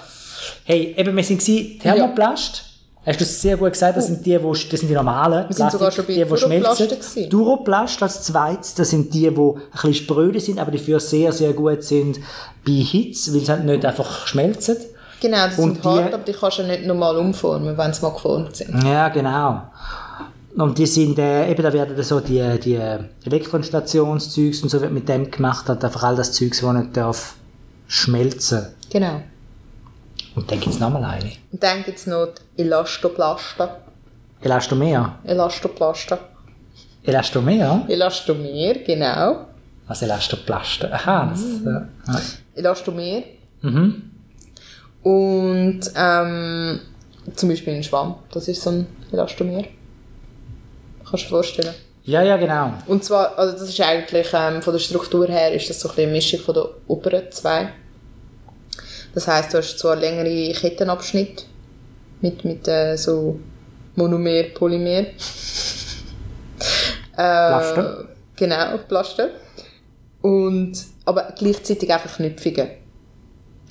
Hey, eben, wir sind gewesen, Thermoplast. Hast du sehr gut gesagt, das sind die, wo, das sind die normalen sind sogar schon bei die, die schmelzen. Duroplast als zweites, das sind die, die ein bisschen spröde sind, aber dafür sehr, sehr gut sind bei Hitze, weil sie halt nicht einfach schmelzen. Genau, die Und sind hart, die- aber die kannst du nicht normal umformen, wenn sie mal geformt sind. Ja, genau. Und die sind, äh, eben da werden so die, die Elektroinstallationszeugs und so wird mit dem gemacht, hat einfach all das Zeugs, das nicht darf schmelzen. Genau. Und dann gibt's nochmal eine. Und dann gibt es noch die Elastoplaster. Elastomer. Elastoplaster. Elastomer? Elastomer, genau. Was Elastoplaste? Aha, das. Ja. Elastomer. Mhm. Und ähm, zum Beispiel ein Schwamm, das ist so ein Elastomer. Kannst du dir vorstellen. Ja, ja, genau. Und zwar, also das ist eigentlich, ähm, von der Struktur her, ist das so ein bisschen eine Mischung von den oberen zwei. Das heisst, du hast zwar längere Kettenabschnitte mit, mit äh, so Monomer, Polymer. äh, Plaste. Genau, Plaste. Und, aber gleichzeitig einfach Knüpfungen.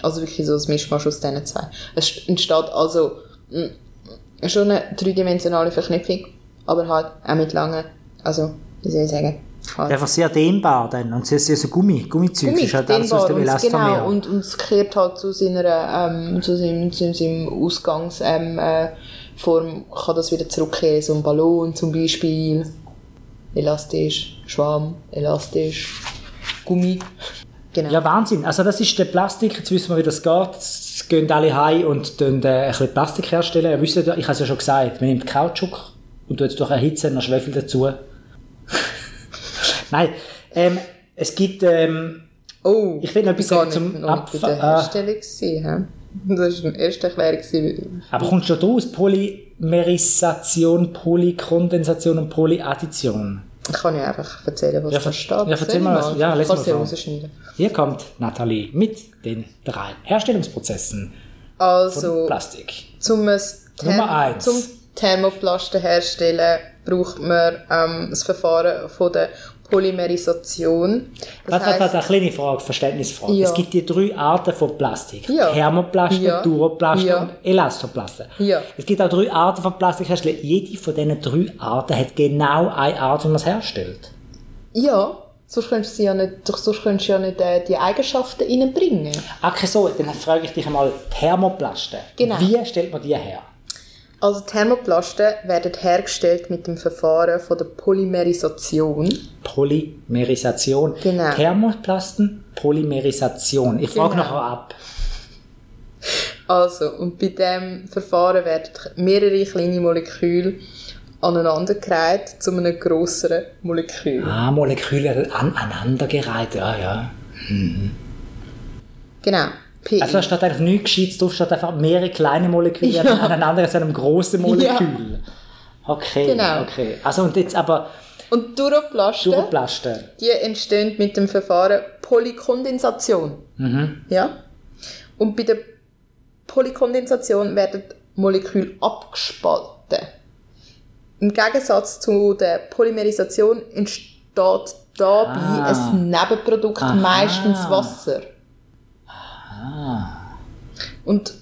Also wirklich so ein Mischmasch aus diesen zwei. Es entsteht also mm, schon eine dreidimensionale Verknüpfung, aber halt auch mit langen, also, wie soll ich sagen, halt Einfach sehr dehnbar dann. Und sehr, sehr so Gummi, Gummizeug. Gummi, ist halt alles aus dem Elastomer. genau, und, und es kehrt halt zu seiner, ähm, zu seinem, zu seinem Ausgangsform, ähm, äh, Form kann das wieder zurückkehren, so ein Ballon zum Beispiel, elastisch, Schwamm, elastisch, Gummi, genau. Ja, Wahnsinn. Also das ist der Plastik. Jetzt wissen wir, wie das geht. Jetzt gehen alle heim und tun, äh, ein bisschen Plastik herstellen. Ihr wisst ja, ich habe es ja schon gesagt, man nimmt Kautschuk und tut durch Erhitzen noch Schwefel dazu. Nein, ähm, es gibt... Ähm, Oh, Ich will noch etwas gar zum Abfall- ah. Herstellung gewesen, hä? Das war eine erste Erklärung. aber kommt schon draus? Polymerisation, Polykondensation und Polyaddition. Ich kann ja einfach erzählen, was Ja, da steht. ja, erzähl mal, ja, les Kannst mal du ja vor. Hier kommt Nathalie mit den drei Herstellungsprozessen von Also, Plastik. Zum, Nummer eins. zum Thermoplasten herstellen braucht man ähm, das Verfahren von der Polymerisation. Das Warte, eine kleine Frage, Verständnisfrage. Ja. Es gibt die drei Arten von Plastik. Ja. Thermoplaste, Ja. Duroplaste Ja. und Elastoplaste. Ja. Es gibt auch drei Arten von Plastikherstellung. Jede von diesen drei Arten hat genau eine Art, wie man es herstellt. ja, sonst könntest du, ja nicht, sonst könntest du ja nicht äh, die Eigenschaften reinbringen. Okay, so, dann frage ich dich einmal, Thermoplaste. Genau. Wie stellt man die her? Also Thermoplasten werden hergestellt mit dem Verfahren von der Polymerisation. Polymerisation. Genau. Thermoplasten, Polymerisation. Ich frage Genau. nachher ab. Also, und bei diesem Verfahren werden mehrere kleine Moleküle aneinandergereiht zu einem grosseren Molekül. Ah, Moleküle an, aneinandergereiht, ja, ja. Genau. PI. Also da steht eigentlich nichts Gescheites drauf, steht einfach mehrere kleine Moleküle Ja. aneinander zu einem grossen Molekül. Okay, Genau. okay. Also und jetzt aber und Duroplasten, Duroplasten. die entstehen mit dem Verfahren Polykondensation. Mhm. Ja? Und bei der Polykondensation werden Moleküle abgespalten. Im Gegensatz zu der Polymerisation entsteht dabei Ah. ein Nebenprodukt, Aha. meistens Wasser. Und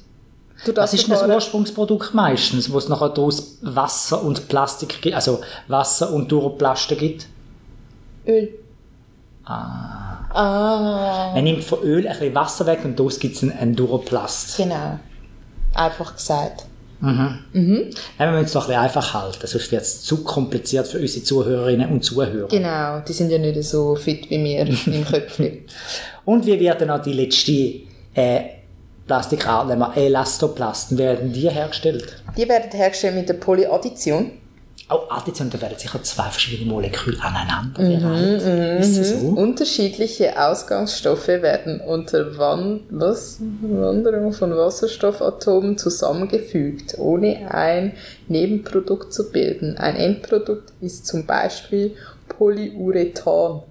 durch das Was ist das Ursprungsprodukt meistens, wo es nachher daraus Wasser und Plastik gibt, also Wasser und Duroplaste gibt? Öl. Ah. Ah. Man nimmt von Öl ein bisschen Wasser weg und daraus gibt es einen, Duroplast. Genau. Einfach gesagt. Nein, wir müssen es doch ein bisschen einfach halten, sonst wird es zu kompliziert für unsere Zuhörerinnen und Zuhörer. Genau, die sind ja nicht so fit wie wir im Köpfchen. Und wie wird dann auch die letzte äh, wir Elastoplasten, wie werden die hergestellt? Die werden hergestellt mit der Polyaddition. Oh, Addition, da werden sicher zwei verschiedene Moleküle aneinander gereiht. Ist das so? Unterschiedliche Ausgangsstoffe werden unter Wan was? Wanderung von Wasserstoffatomen zusammengefügt, ohne ein Nebenprodukt zu bilden. Ein Endprodukt ist zum Beispiel Polyurethan.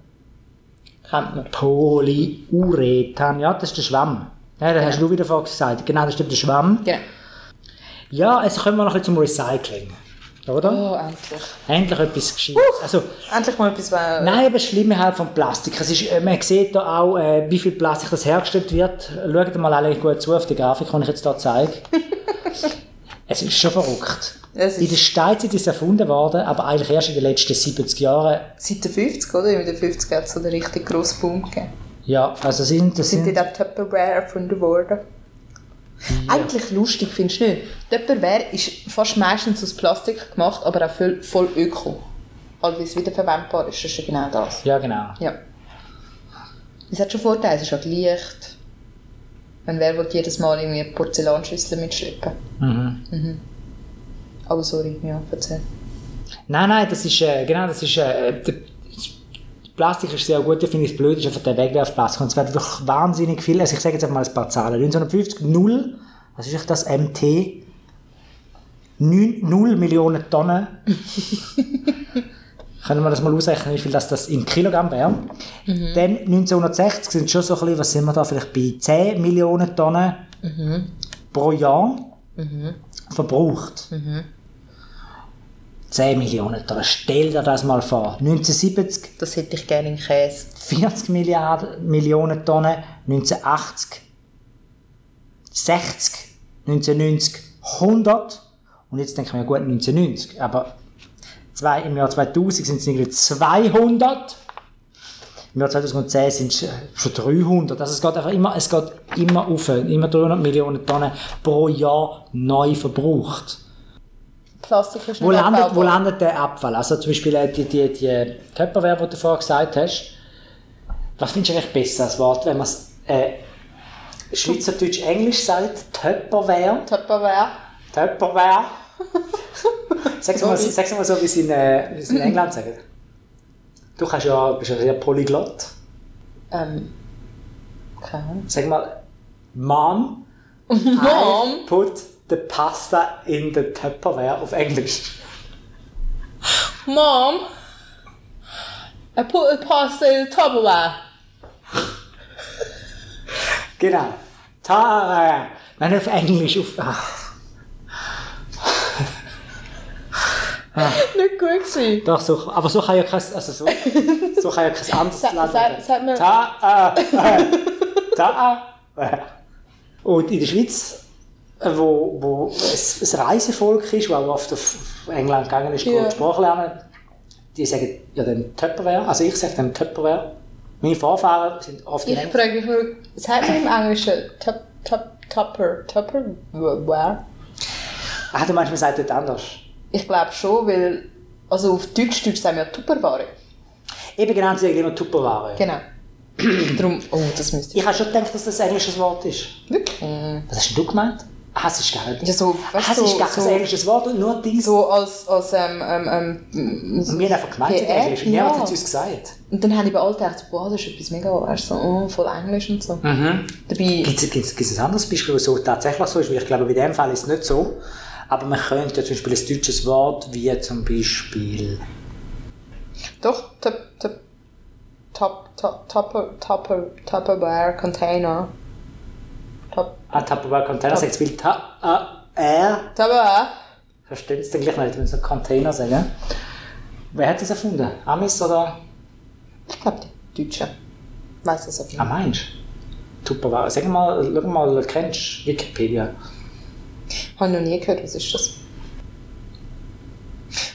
Kennt man. Polyurethan, ja, das ist der Schwamm. Ja, das hast du wieder vorhin gesagt. Genau, das ist der Schwamm. Genau. Ja, jetzt kommen wir noch ein bisschen zum Recycling. Oder? Oh, endlich. Endlich etwas Gescheites. Also, Endlich mal etwas, was... Nein, aber das Schlimme halt vom Plastik. Es ist, äh, man sieht da auch, äh, wie viel Plastik das hergestellt wird. Schaut mal alle gut zu auf die Grafik, die ich jetzt hier zeige. es ist schon verrückt. Es In ist der Steinzeit ist es erfunden worden, aber eigentlich erst in den letzten 70 Jahren. seit den 50, oder? In den 50 hat es so einen richtig grossen Boom gegeben. Ja, also sind, das Sind sind, dort auch Tupperware erfunden worden? Eigentlich lustig, findest du nicht? Tupperware ist fast meistens aus Plastik gemacht, aber auch voll, voll öko. Also wie es wiederverwendbar ist, das ist ja genau das. ja genau. Ja. Es hat schon Vorteile, es ist halt leicht. Wenn wer will jedes Mal irgendwie Porzellanschüssel mitschleppen. Mhm. Aber sorry, ja, erzähl. Nein, nein, das ist, äh, genau, das ist, äh, Plastik ist sehr gut, ich finde es blöd, ist einfach der Wegwerfplastik. Und es werden doch wahnsinnig viel, also ich sage jetzt einfach mal ein paar Zahlen. 1950, 0, was ist das, MT? 9, 0 Millionen Tonnen. Können wir das mal ausrechnen, wie viel das, das in Kilogramm wäre? Dann 1960 sind schon so ein bisschen, was sind wir da, vielleicht bei 10 Millionen Tonnen pro Jahr verbraucht. 10 Millionen Tonnen, stell dir das mal vor. 1970 Das hätte ich gerne in Käse. 40 Milliarden, Millionen Tonnen, 1980 60, 1990 100 und jetzt denke ich mir, gut, 1990, aber zwei, im Jahr 2000 sind es irgendwie 200, im Jahr 2010 sind es schon 300, also es geht einfach immer, es geht immer auf, immer 300 Millionen Tonnen pro Jahr neu verbraucht. Ist Wo landet, wo landet der Abfall? Also zum Beispiel äh, die, die, die Tupperware, die du vorher gesagt hast. Was findest du eigentlich besser als Wort, wenn man es äh, Schweizerdeutsch-Englisch sagt? Tupperware? Tupperware. Tupperware? Sag's mal, sag's mal so, wie sie in, äh, in England sagen. Du kannst ja, bist ja sehr polyglott. Ähm, keine Ahnung. Sag mal, Mom, Mom? put the pasta in the Tupperware auf Englisch. Mom? I put a pasta in the Tupperware. Genau. Tara. Nein, auf Englisch. Auf, ah. Nicht gut gewesen. Doch, so, aber so kann ja kein, also so, so kann ja kein anderes Land werden. Ta, äh, äh, ta, äh. Und in der Schweiz, wo, wo es ein Reisevolk ist, wo auch oft auf England gegangen ist, yeah. Sprache lernen, die sagen ja dann Tupperware, also ich sage dann Tupperware. Meine Vorfahren sind oft Ich frage mich nur, sagt man im Englischen top, top? Ah, du meinst, man sagt dort anders. Ich glaube schon, weil, also auf Deutsch, Deutsch sagen wir Tupperware. Eben genau, sie sagen immer Tupperware. Genau. Darum, oh, das müsste ich. Ich habe schon gedacht, dass das ein englisches Wort ist. Wirklich? Was hast du gemeint? Gar nicht. Ja, so, weißt, es so, ist so, englisches Wort, nur dies. so als, als ähm, ähm, ähm, Und wir haben einfach gemeint, PR, Englisch. Niemand ja. hat es uns gesagt. Und dann haben die alle gedacht, boah, das ist etwas mega, weißt du, so, oh, voll Englisch und so. Mhm. Gibt es ein anderes Beispiel, wo es so tatsächlich so ist? Weil ich glaube, bei dem Fall ist es nicht so. Aber man könnte ja zum Beispiel ein deutsches Wort wie zum Beispiel. doch, top, top, Ah, Tupperware Container sagt es viel. Ah, er. Tupperware? Versteht es dann gleich nicht, wenn sie Container sagen. Wer hat das erfunden? Amis oder. Ich glaube, die Deutschen. Weiss das auch Ah, nicht. meinst du? Tupperware. Sag mal, schau mal, kennst du Wikipedia? Habe ich noch nie gehört, was ist das?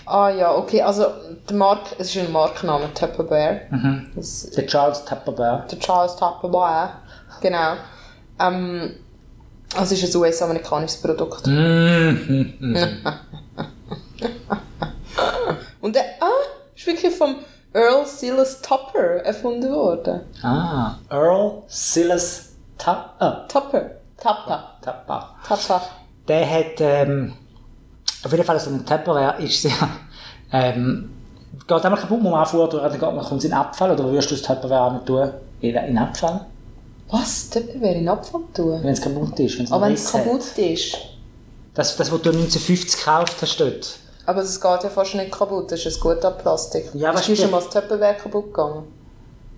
Ah ja, okay, also der Mark, es ist ein Markenname, Tupperware. Mhm. Das, Der Charles Tupperware. der Charles Tupperware, genau. Ähm, also es ist ein US-amerikanisches Produkt. Mhm. Und der, ah, ist wirklich vom Earl Silas Tupper erfunden worden. Ah, Earl Silas Tupper. Tupper. Tupper. Tupper. Tupper. Der hat, ähm, auf jeden Fall so ein Tupperware ist sehr, ähm, geht einmal kaputt, muss man anfuhren, dann geht man, kommt es in Abfall, oder würdest du das Tupperware auch nicht tun? In, in Abfall? Was? Tupper wäre in Abfall tun? Wenn es kaputt ist, wenn es Aber einen wenn es hat. kaputt ist. Das, das, was du 1950 gekauft hast dort. Aber es geht ja fast nicht kaputt, das ist ein guter Plastik. Ja, was ist mir stimmt. schon mal das Tupperware kaputt gegangen.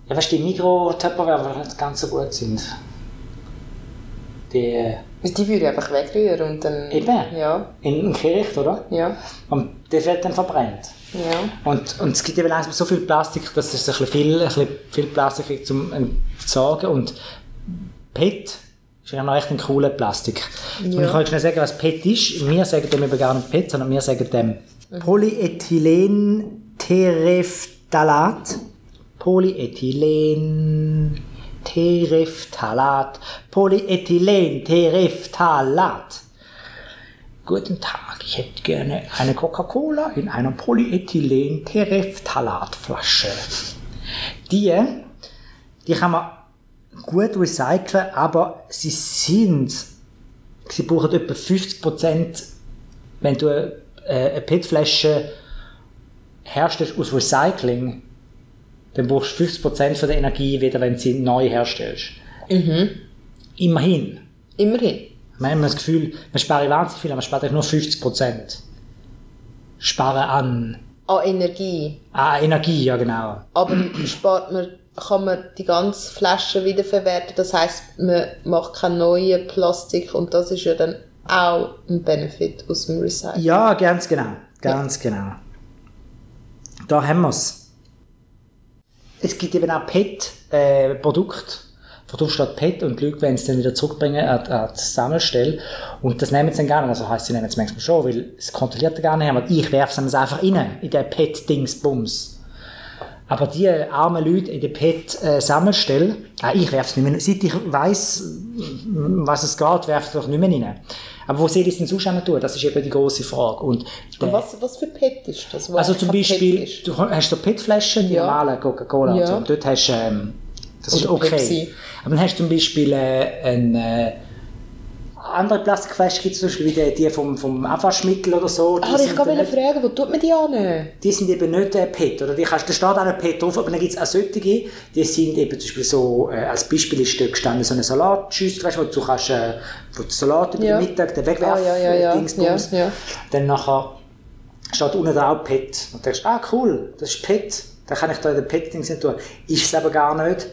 Ja, weißt du, die Mikro-Tupperware, die nicht ganz so gut sind. Die, äh, Die würde ich einfach wegrühren und dann... Eben. Ja, in, in Kirch, oder? ja, Und der wird dann verbrennt. ja. Und, und es gibt eben langsam so viel Plastik, dass es ein bisschen viel, ein bisschen viel Plastik gibt zum Entsorgen. Und PET ist ja noch echt ein cooler Plastik. Und Ja. ich kann euch schnell sagen, was PET ist. Wir sagen dem eben gar nicht PET, sondern wir sagen dem Polyethylentereftalat. Polyethylen Tereftalat. Polyethylentereftalat. Guten Tag, ich hätte gerne eine Coca-Cola in einer Polyethylen-Tereftalatflasche. Die, die kann man gut recyceln, aber sie sind, sie brauchen etwa 50%, wenn du äh, eine PET-Flasche herstellst aus Recycling, dann brauchst du 50% von der Energie wieder, wenn du sie neu herstellst. Immerhin. Immerhin. Man hat das Gefühl, man spare wahnsinnig viel, aber man spart nur 50%. Sparen an, An Energie. an Energie, ja genau. Aber spart man, kann man die ganze Flasche wiederverwerten. Das heisst, man macht kein neues Plastik und das ist ja dann auch ein Benefit aus dem Recycling. Ja, ganz genau. Ganz genau. Da haben wir es. Es gibt eben auch PET-Produkte. Wo drauf steht PET und die Leute wollen es dann wieder zurückbringen an, an die Sammelstelle. Und das nehmen sie dann gerne. Also heisst, sie nehmen es manchmal schon, weil es kontrolliert ja gar nicht. Aber ich werfe es einfach rein, in den PET-Dingsbums. Aber die armen Leute in der PET-Sammelstelle, äh, ich werfe es nicht mehr, seit ich weiss, was es geht, werfe ich es doch nicht mehr rein. Aber wo soll ich es denn sonst hin tun? Das ist eben die grosse Frage. Und der, Und was, was für PET ist das? also zum Beispiel, PET ist? du hast so PET-Flaschen, die Ja. normalen Coca-Cola und Ja. so, und dort hast du, ähm, das ist Oder okay. Pepsi. Aber dann hast du zum Beispiel äh, eine äh, andere Plastikflaschen, gibt es zum Beispiel wie die, die vom, vom Abwaschmittel oder so. Die Ah, ich kann nicht- fragen, wo tut man die an? die sind eben nicht äh, PET, oder? Die kannst, da steht auch ein PET drauf, aber dann gibt es auch solche, die sind eben zum Beispiel so, äh, als Beispiel ist da gestanden so eine Salatschüssel, weißt du, wo du kannst, äh, wo du Salat über Ja. den Mittag den wegwerfen, Ah, ja, ja, ja. Ja. Dann nachher steht unten drauf PET. Und du denkst, ah cool, das ist PET, dann kann ich da in den PET-Dings nicht tun. Ist es aber gar nicht.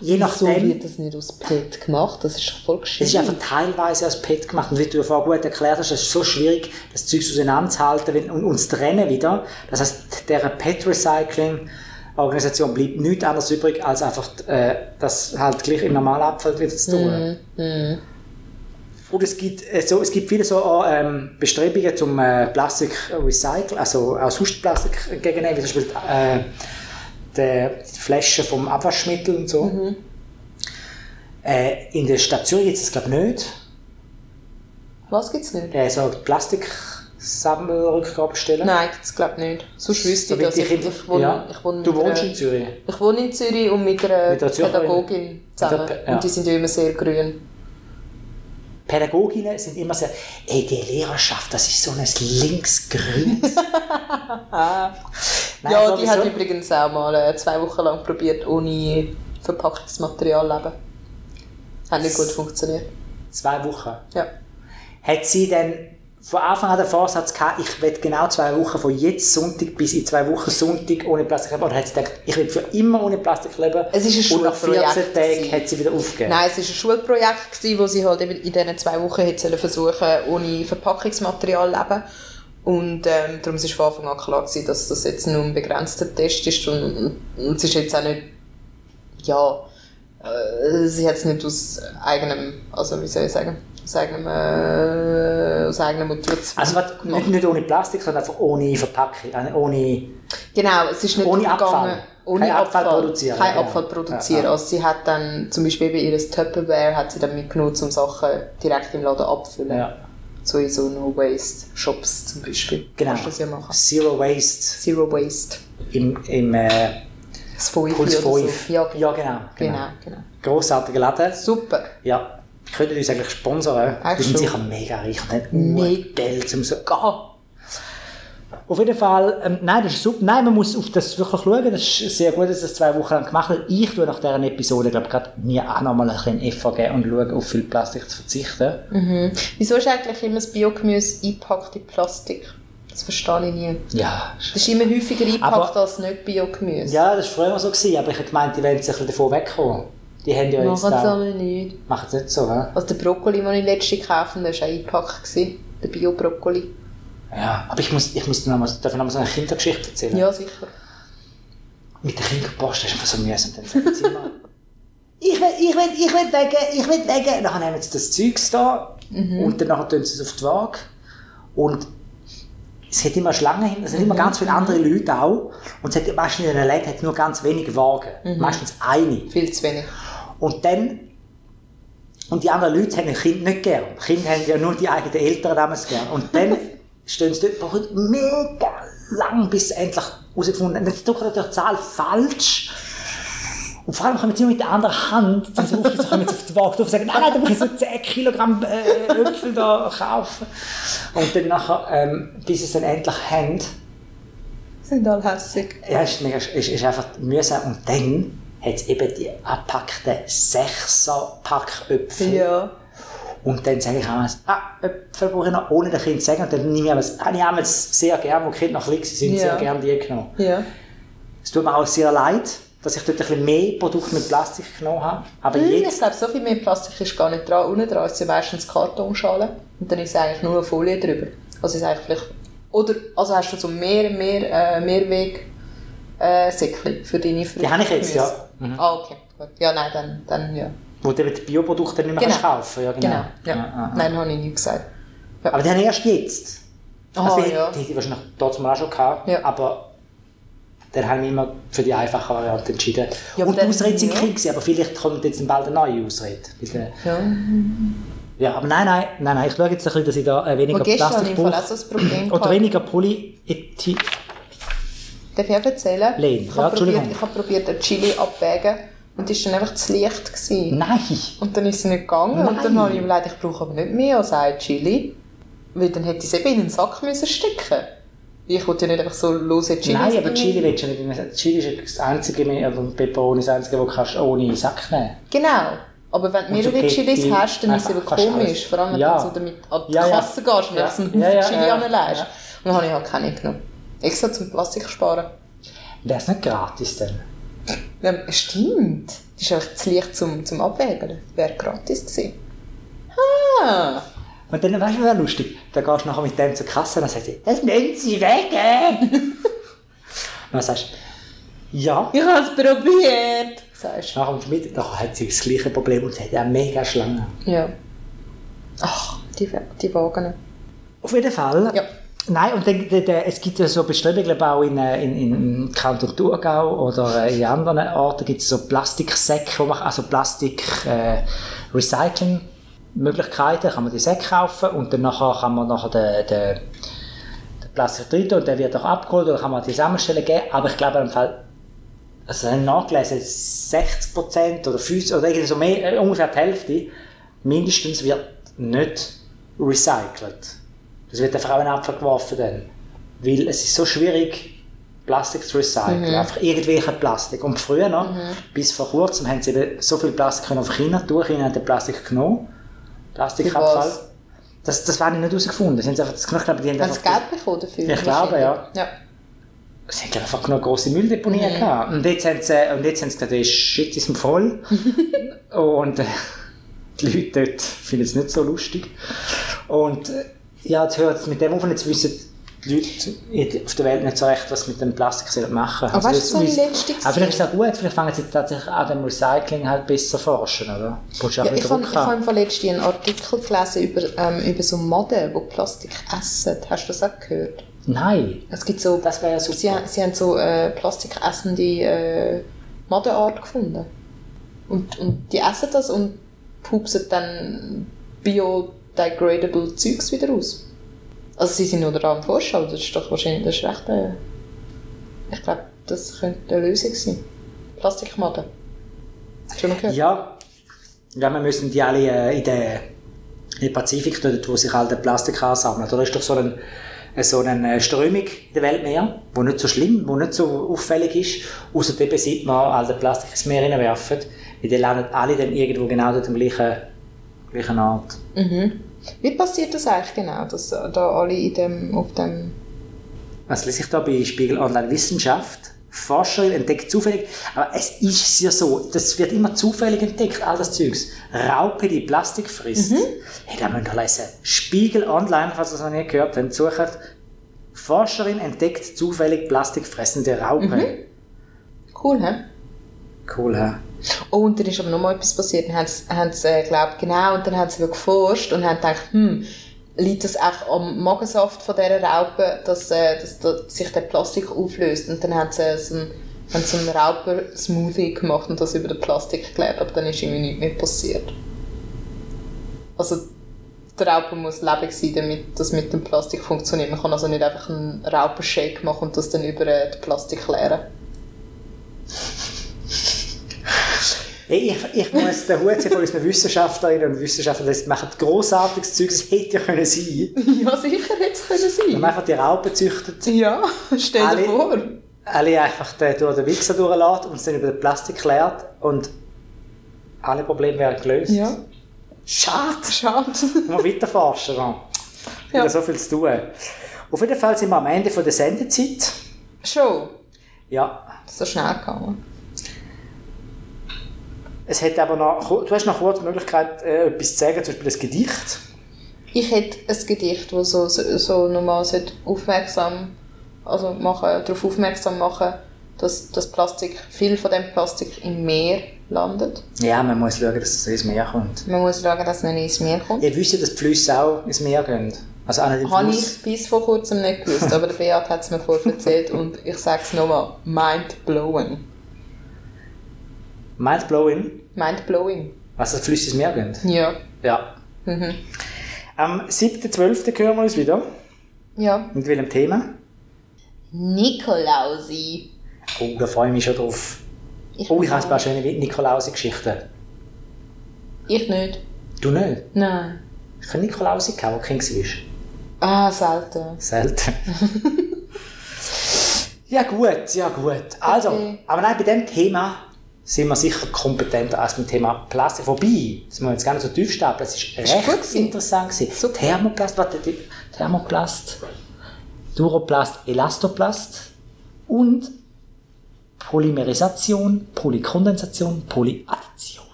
Je Wieso nachdem, wird das nicht aus PET gemacht? Das ist voll es ist geschehen. einfach teilweise als PET gemacht. Und wie du vorhin gut erklärt hast, es ist so schwierig, das Zeug auseinanderzuhalten und, und zu trennen wieder. Das heißt, der PET-Recycling-Organisation bleibt nichts anderes übrig, als einfach äh, das halt gleich im normalen Abfall wieder zu tun. Und es gibt, äh, so, es gibt viele so ähm, Bestrebungen zum äh, Plastik recyceln, also aus Hustplastik entgegennehmen, wie zum Beispiel äh, die, Flaschen vom Abwaschmittel und so. Äh, in der Zürich gibt es das glaube ich nicht. Was gibt's nicht? Äh, so Plastiksammelrückgabestellen. Nein, das glaube ich nicht. Sonst wüsste ich, dass ich, in- ich, wohne, ja. ich wohne Du wohnst einer- in Zürich? Ich wohne in Zürich und mit einer Mit einer? Pädagogin zusammen. Der ja. Und die sind ja immer sehr grün. Pädagoginnen sind immer sehr, ey, die Lehrerschaft, das ist so ein linksgrünes. Ja, die hat übrigens auch mal äh, zwei Wochen lang probiert, ohne Verpackungsmaterial leben. Hat nicht gut funktioniert. Zwei Wochen. Ja. Hat sie dann von Anfang an den Vorsatz gehabt, ich will genau zwei Wochen, von jetzt Sonntag bis in zwei Wochen Sonntag ohne Plastik leben? Oder hat sie gedacht, ich will für immer ohne Plastik leben? Es ist ein Und nach 14 Schulprojekt Tagen hat sie wieder aufgegeben. Nein, es war ein Schulprojekt, gewesen, wo sie halt in diesen zwei Wochen hätte versuchen ohne Verpackungsmaterial zu leben. Und ähm, darum war von Anfang an klar, gewesen, dass das jetzt nur ein begrenzter Test ist. Und, und, und es ist jetzt auch nicht, ja, äh, sie hat es nicht aus eigenem, also wie soll ich sagen, aus eigenem, äh, aus eigener Motivation Also was, nicht, nicht ohne Plastik, sondern einfach ohne Verpackung, äh, ohne... Genau, es ist nicht Ohne Abfall. gegangen, ohne Kein Abfall produzieren, Kein ja. Abfall produzieren. Ja. Also sie hat dann zum Beispiel eben ihr Tupperware hat sie dann mitgenommen, um Sachen direkt im Laden abzufüllen. Ja, So in so No-Waste-Shops zum Beispiel. genau. Kannst du das ja machen. Zero Waste Zero Waste. im, im äh, Das Fünf Puls oder 5. so. Ja, ja, genau. genau, genau. Grossartiger Laden. Super. Ja, könnten uns eigentlich sponsoren. Eigentlich Die sind sicher mega reich und haben Mega. Geld um so... Auf jeden Fall, ähm, nein, das ist super. Nein, man muss auf das wirklich schauen. Das ist sehr gut, dass das zwei Wochen lang gemacht wird. Ich tue nach dieser Episode, glaube ich, gerade mir auch nochmal ein bisschen Effort geben und schauen, auf viel Plastik zu verzichten. Wieso ist eigentlich immer das Biogemüse eingepackt in Plastik? Das verstehe ich nie. Ja, Das ist immer häufiger eingepackt Aber- als nicht Biogemüse. ja, das war früher so, gewesen, aber ich habe gemeint, die wollen sich ein bisschen davon wegkommen. Die haben ja jetzt Machen sie aber nicht. Machen sie nicht so, hä? Also der Brokkoli, den ich letztens gekauft habe, der war eingepackt. Der Bio-Brokkoli. Ja, aber ich muss, ich muss dir noch mal, darf ich noch mal so eine Kindergeschichte erzählen? Ja, sicher. Mit der Kinderpost ist einfach so mühsam. Dann sagen sie immer, ich will, ich will, ich will wegen, ich will wegen. Dann nehmen sie das Zeugs da und dann tun sie es auf die Waage. Und es hat immer Schlangen hin, es sind immer ganz viele andere Leute auch. Und es hat meistens in einer Läden hat nur ganz wenige Wagen. Meistens eine. Viel zu wenig. Und dann, und die anderen Leute haben ein Kind nicht gern. Kinder haben ja nur die eigenen Eltern damals gern. Und dann stehen sie dort, brauchen mega lang, bis sie endlich herausgefunden haben, dann drücken die Zahl falsch. Und vor allem kommen sie immer mit der anderen Hand, dann aufschließen, kommen sie auf die Waage drauf und sagen, nein, nein, da muss ich so 10 Kilogramm äh, Äpfel da kaufen. Und dann nachher, ähm, bis sie es dann endlich haben, Sind alle hässig. ja, ist, mega, ist, ist einfach mühsam. Und dann hat es eben die abgepackten 6er Packöpfel. Ja. Und dann sage ich einmal, ah, Äpfel brauche ich noch, ohne den Kind zu sagen. Und dann nehme ich einmal, habe ich einmal sehr gerne, wo die Kinder noch klein sind, Ja. sehr gerne die genommen. Ja. Es tut mir auch sehr leid, dass ich dort ein bisschen mehr Produkte mit Plastik genommen habe. Aber Hm, Ich jetzt, glaube, so viel mehr Plastik ist gar nicht dran. Unten dran ist ja meistens Kartonschale. Und dann ist eigentlich nur eine Folie drüber. Also ist eigentlich vielleicht... Oder also hast du so mehr, mehr, äh, Mehrweg... Äh, Säckchen für deine Früchte. Die habe ich jetzt, ja. Mhm. Ah, okay. Gut. Ja, nein, dann, dann ja. wo du die Bioprodukte nicht mehr Genau. kaufen ja, Genau. Ja. Ah, ah. Nein, habe ich nicht gesagt. Aber die haben erst jetzt. Ah, also die, ja. die hätte ich wahrscheinlich dort mal auch schon gehabt. Ja. Aber dann haben wir immer für die einfache Variante entschieden. Ja, Und die Ausreden sind ja. klein gewesen, aber vielleicht kommt jetzt bald eine neue Ausrede. Ja. Ja, aber nein, nein, nein, nein. Ich schaue jetzt ein bisschen, dass ich da äh, weniger Plastik brauche. Oder weniger Polyethylen. Darf ich auch erzählen? Lehn, ich ja, habe probiert, Entschuldigung. ich habe probiert, den Chili abwägen und es war dann einfach zu leicht. Gewesen. Nein! Und dann ist es nicht gegangen und dann Nein. habe ich überlegt, ich brauche aber nicht mehr als ein Chili. Weil dann hätte ich es eben in den Sack müssen stecken Ich wollte ja nicht einfach so lose Chili Nein, aber Chili willst du nicht. in Chili ist das einzige, also Peperoni ist das einzige, das kannst du ohne Sack nehmen Genau. Aber wenn du so mehrere geht Chilis hast, dann ist es eben komisch. Vor allem, wenn Ja. du so damit an die Ja, ja. Kasse gehst und Ja. so einen Ja, Haufen ja, Chili ja. anlegst. Ja. Und dann habe ich halt keine genommen. Extra zum Plastik sparen. Wäre es nicht gratis dann? Ja, stimmt. Das ist einfach zu leicht zum, zum Abwägen. Wäre gratis gewesen. Ah! Und dann, weißt du, wäre lustig. Dann gehst du nachher mit dem zur Kasse und dann sagt sie, das müssen sie weg. und dann sagst du, ja. Ich habe es probiert! Sagst Nachher kommst du mit, dann hat sie das gleiche Problem und sie hat auch mega Schlangen. du. Ja. Ach, die, die Wagen. Auf jeden Fall. Ja. Nein, und dann, dann, dann, es gibt ja so Bestrebungen, auch in, äh, in, in Kanton Thurgau oder äh, in anderen Orten gibt es so Plastiksäcke, also Plastik äh, Recycling Möglichkeiten, kann man die Säcke kaufen und dann nachher kann man nachher den, den, den Plastik drin und der wird auch abgeholt oder kann man die Zusammenstellen geben, aber ich glaube im Fall, also ich habe nachgelesen, 60% oder 50 oder irgendwie so mehr, äh, ungefähr die Hälfte mindestens wird nicht recycelt. Das wird einfach auch in den Abfall geworfen dann. Weil es ist so schwierig, Plastik zu recyceln. Einfach irgendwelche Plastik. Und früher noch, bis vor kurzem, haben sie eben so viel Plastik können auf China tun. China hat den Plastik genommen. Plastikabfall. Das, das habe ich nicht herausgefunden. Sie haben einfach, das, ich glaube, die haben einfach, Geld bekommen dafür? Ich glaube, ja. Ja. sie haben einfach genug grosse Mülldeponien gehabt. Und jetzt haben sie, und jetzt haben sie gesagt, das Shit ist voll. und äh, die Leute dort finden es nicht so lustig. Und äh, ja, jetzt hört es mit dem auf und jetzt wissen die Leute auf der Welt nicht so recht, was sie mit dem Plastik machen Aber du, jetzt- so ein letztes Aber vielleicht ist es auch gut, vielleicht fangen sie jetzt tatsächlich an dem Recycling halt besser forschen, oder? Ja ich habe hab Fall letztens einen Artikel gelesen über, ähm, über so Modden, die Plastik essen. Hast du das auch gehört? Nein, Es gibt so, das wäre ja super. sie, haben- sie haben so äh, plastikessende äh, Moddenart gefunden. Und, und die essen das und pupsen dann biodegradable Zeugs wieder aus. Also sie sind nur daran am Forschen, aber das ist doch wahrscheinlich das ist recht, äh, ich glaube, das könnte eine Lösung sein. Du schon mal gehört? Ja, ja, wir müssen die alle äh, in den, in Pazifik, dort, wo sich all der Plastik ansammelt. Da ist doch so, ein, äh, so eine Strömung in der Weltmeer, die nicht so schlimm, die nicht so auffällig ist, außer eben seit man all den Plastik ins Meer hineinwerfen. Weil die landen alle dann irgendwo genau dort am gleichen, gleichen Ort. Mhm. Wie passiert das eigentlich genau, dass äh, da alle in dem, auf dem... Was lese ich da bei Spiegel Online Wissenschaft? Forscherin entdeckt zufällig, aber es ist ja so, das wird immer zufällig entdeckt, all das Zeugs. Raupe, die Plastik frisst. Hey, da müsst ihr lesen. Spiegel Online, falls ihr das noch nie gehört habt, sucht. Forscherin entdeckt zufällig plastikfressende Raupe. Cool, hä? Cool, hä? Oh, und dann ist aber noch mal etwas passiert. Dann haben sie, sie äh, glaubt, genau, und dann haben sie geforscht und haben gedacht, hm, liegt das auch am Magensaft von dieser Raupe, dass, äh, dass, dass sich der Plastik auflöst. Und dann haben sie so einen, sie einen Rauper-Smoothie gemacht und das über den Plastik geklärt, aber dann ist irgendwie nichts mehr passiert. Also, der Raupe muss lebendig sein, damit das mit dem Plastik funktioniert. Man kann also nicht einfach einen Raupenshake machen und das dann über äh, den Plastik klären. Hey, ich, ich muss den Hut von unseren Wissenschaftlerinnen und Wissenschaftlern, das machen grossartiges Zeug, das hätte ja können sein. Ja, sicher hätte es können Wenn sein. man einfach die Raupen züchtet, Ja, stell Alle- dir vor. alle einfach den, durch den Wichser durchlässt und es dann über den Plastik klärt und alle Probleme werden gelöst. Ja, Schade! schade. Mal weiter forschen. Ja. Ja. Ja. so viel zu tun. Auf jeden Fall sind wir am Ende von der Sendezeit. Schon. Ja. So schnell gegangen. Es hat aber noch, du hast noch kurz die Möglichkeit, äh, etwas zu sagen, zum Beispiel ein Gedicht. Ich hätte ein Gedicht, das so, so, so nochmal aufmerksam, also machen, darauf aufmerksam machen, dass das Plastik, viel von dem Plastik im Meer landet. Ja, man muss schauen, dass es ins Meer kommt. Man muss schauen, dass es nicht ins Meer kommt. Ihr wisst, dass die Flüsse auch ins Meer gehen. Also auch nicht Habe ich bis vor kurzem nicht gewusst, aber der Beat hat es mir vorher erzählt und ich sage es nochmal, mind blowing. Mindblowing, Mind blowing. was Flüsse ins Meer gehen. Ja. Ja. Mhm. Am 7.12. hören wir uns wieder. Ja. Mit welchem Thema? Nikolausi. Oh, da freue ich mich schon drauf. Ich, Oh, ich habe ein paar schöne Nikolausi-Geschichten. Ich nicht. Du nicht? Nein. Ich habe Nikolausi gehabt, der Kind war. Ah, selten. Selten. ja gut, ja gut. Also, Okay. aber nein, bei diesem Thema sind wir sicher kompetenter als beim Thema Plastik. Wobei, das muss jetzt gar nicht so tief stapeln, es ist recht gewesen. interessant gewesen. Thermoplast, warte, Thermoplast, Duroplast, Elastoplast und Polymerisation, Polykondensation, Polyaddition.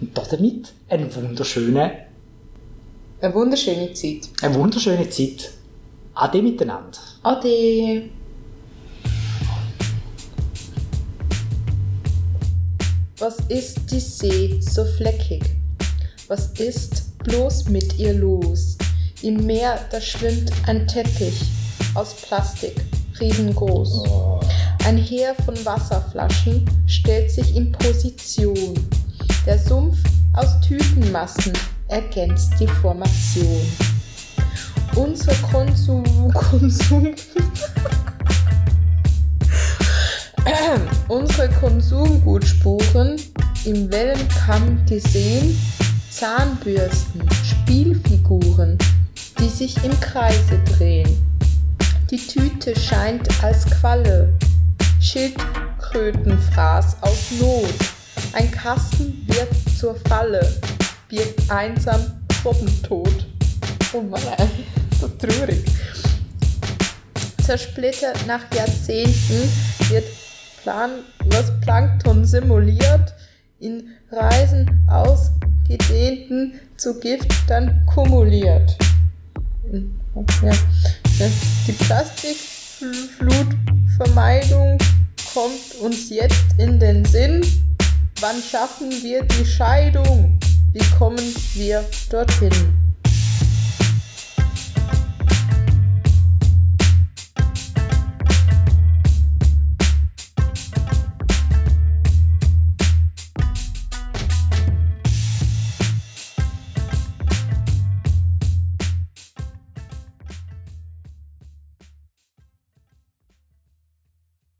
Und damit eine wunderschöne, Eine wunderschöne Zeit. eine wunderschöne Zeit. Ade miteinander. Ade. Was ist die See so fleckig? Was ist bloß mit ihr los? Im Meer, da schwimmt ein Teppich aus Plastik, riesengroß. Ein Heer von Wasserflaschen stellt sich in Position. Der Sumpf aus Tütenmassen ergänzt die Formation. Unser Konsum, Konsum unsere Konsumgutspuren im Wellenkamm gesehen, Zahnbürsten, Spielfiguren, die sich im Kreise drehen. Die Tüte scheint als Qualle, Schildkrötenfraß aus Not. Ein Kasten wird zur Falle, birgt einsam Proppentod. Oh Mann, so traurig. Zersplittert nach Jahrzehnten wird Plan, was Plankton simuliert, in Reisen ausgedehnten zu Gift dann kumuliert. Ja. Die Plastikflutvermeidung kommt uns jetzt in den Sinn. Wann schaffen wir die Scheidung? Wie kommen wir dorthin?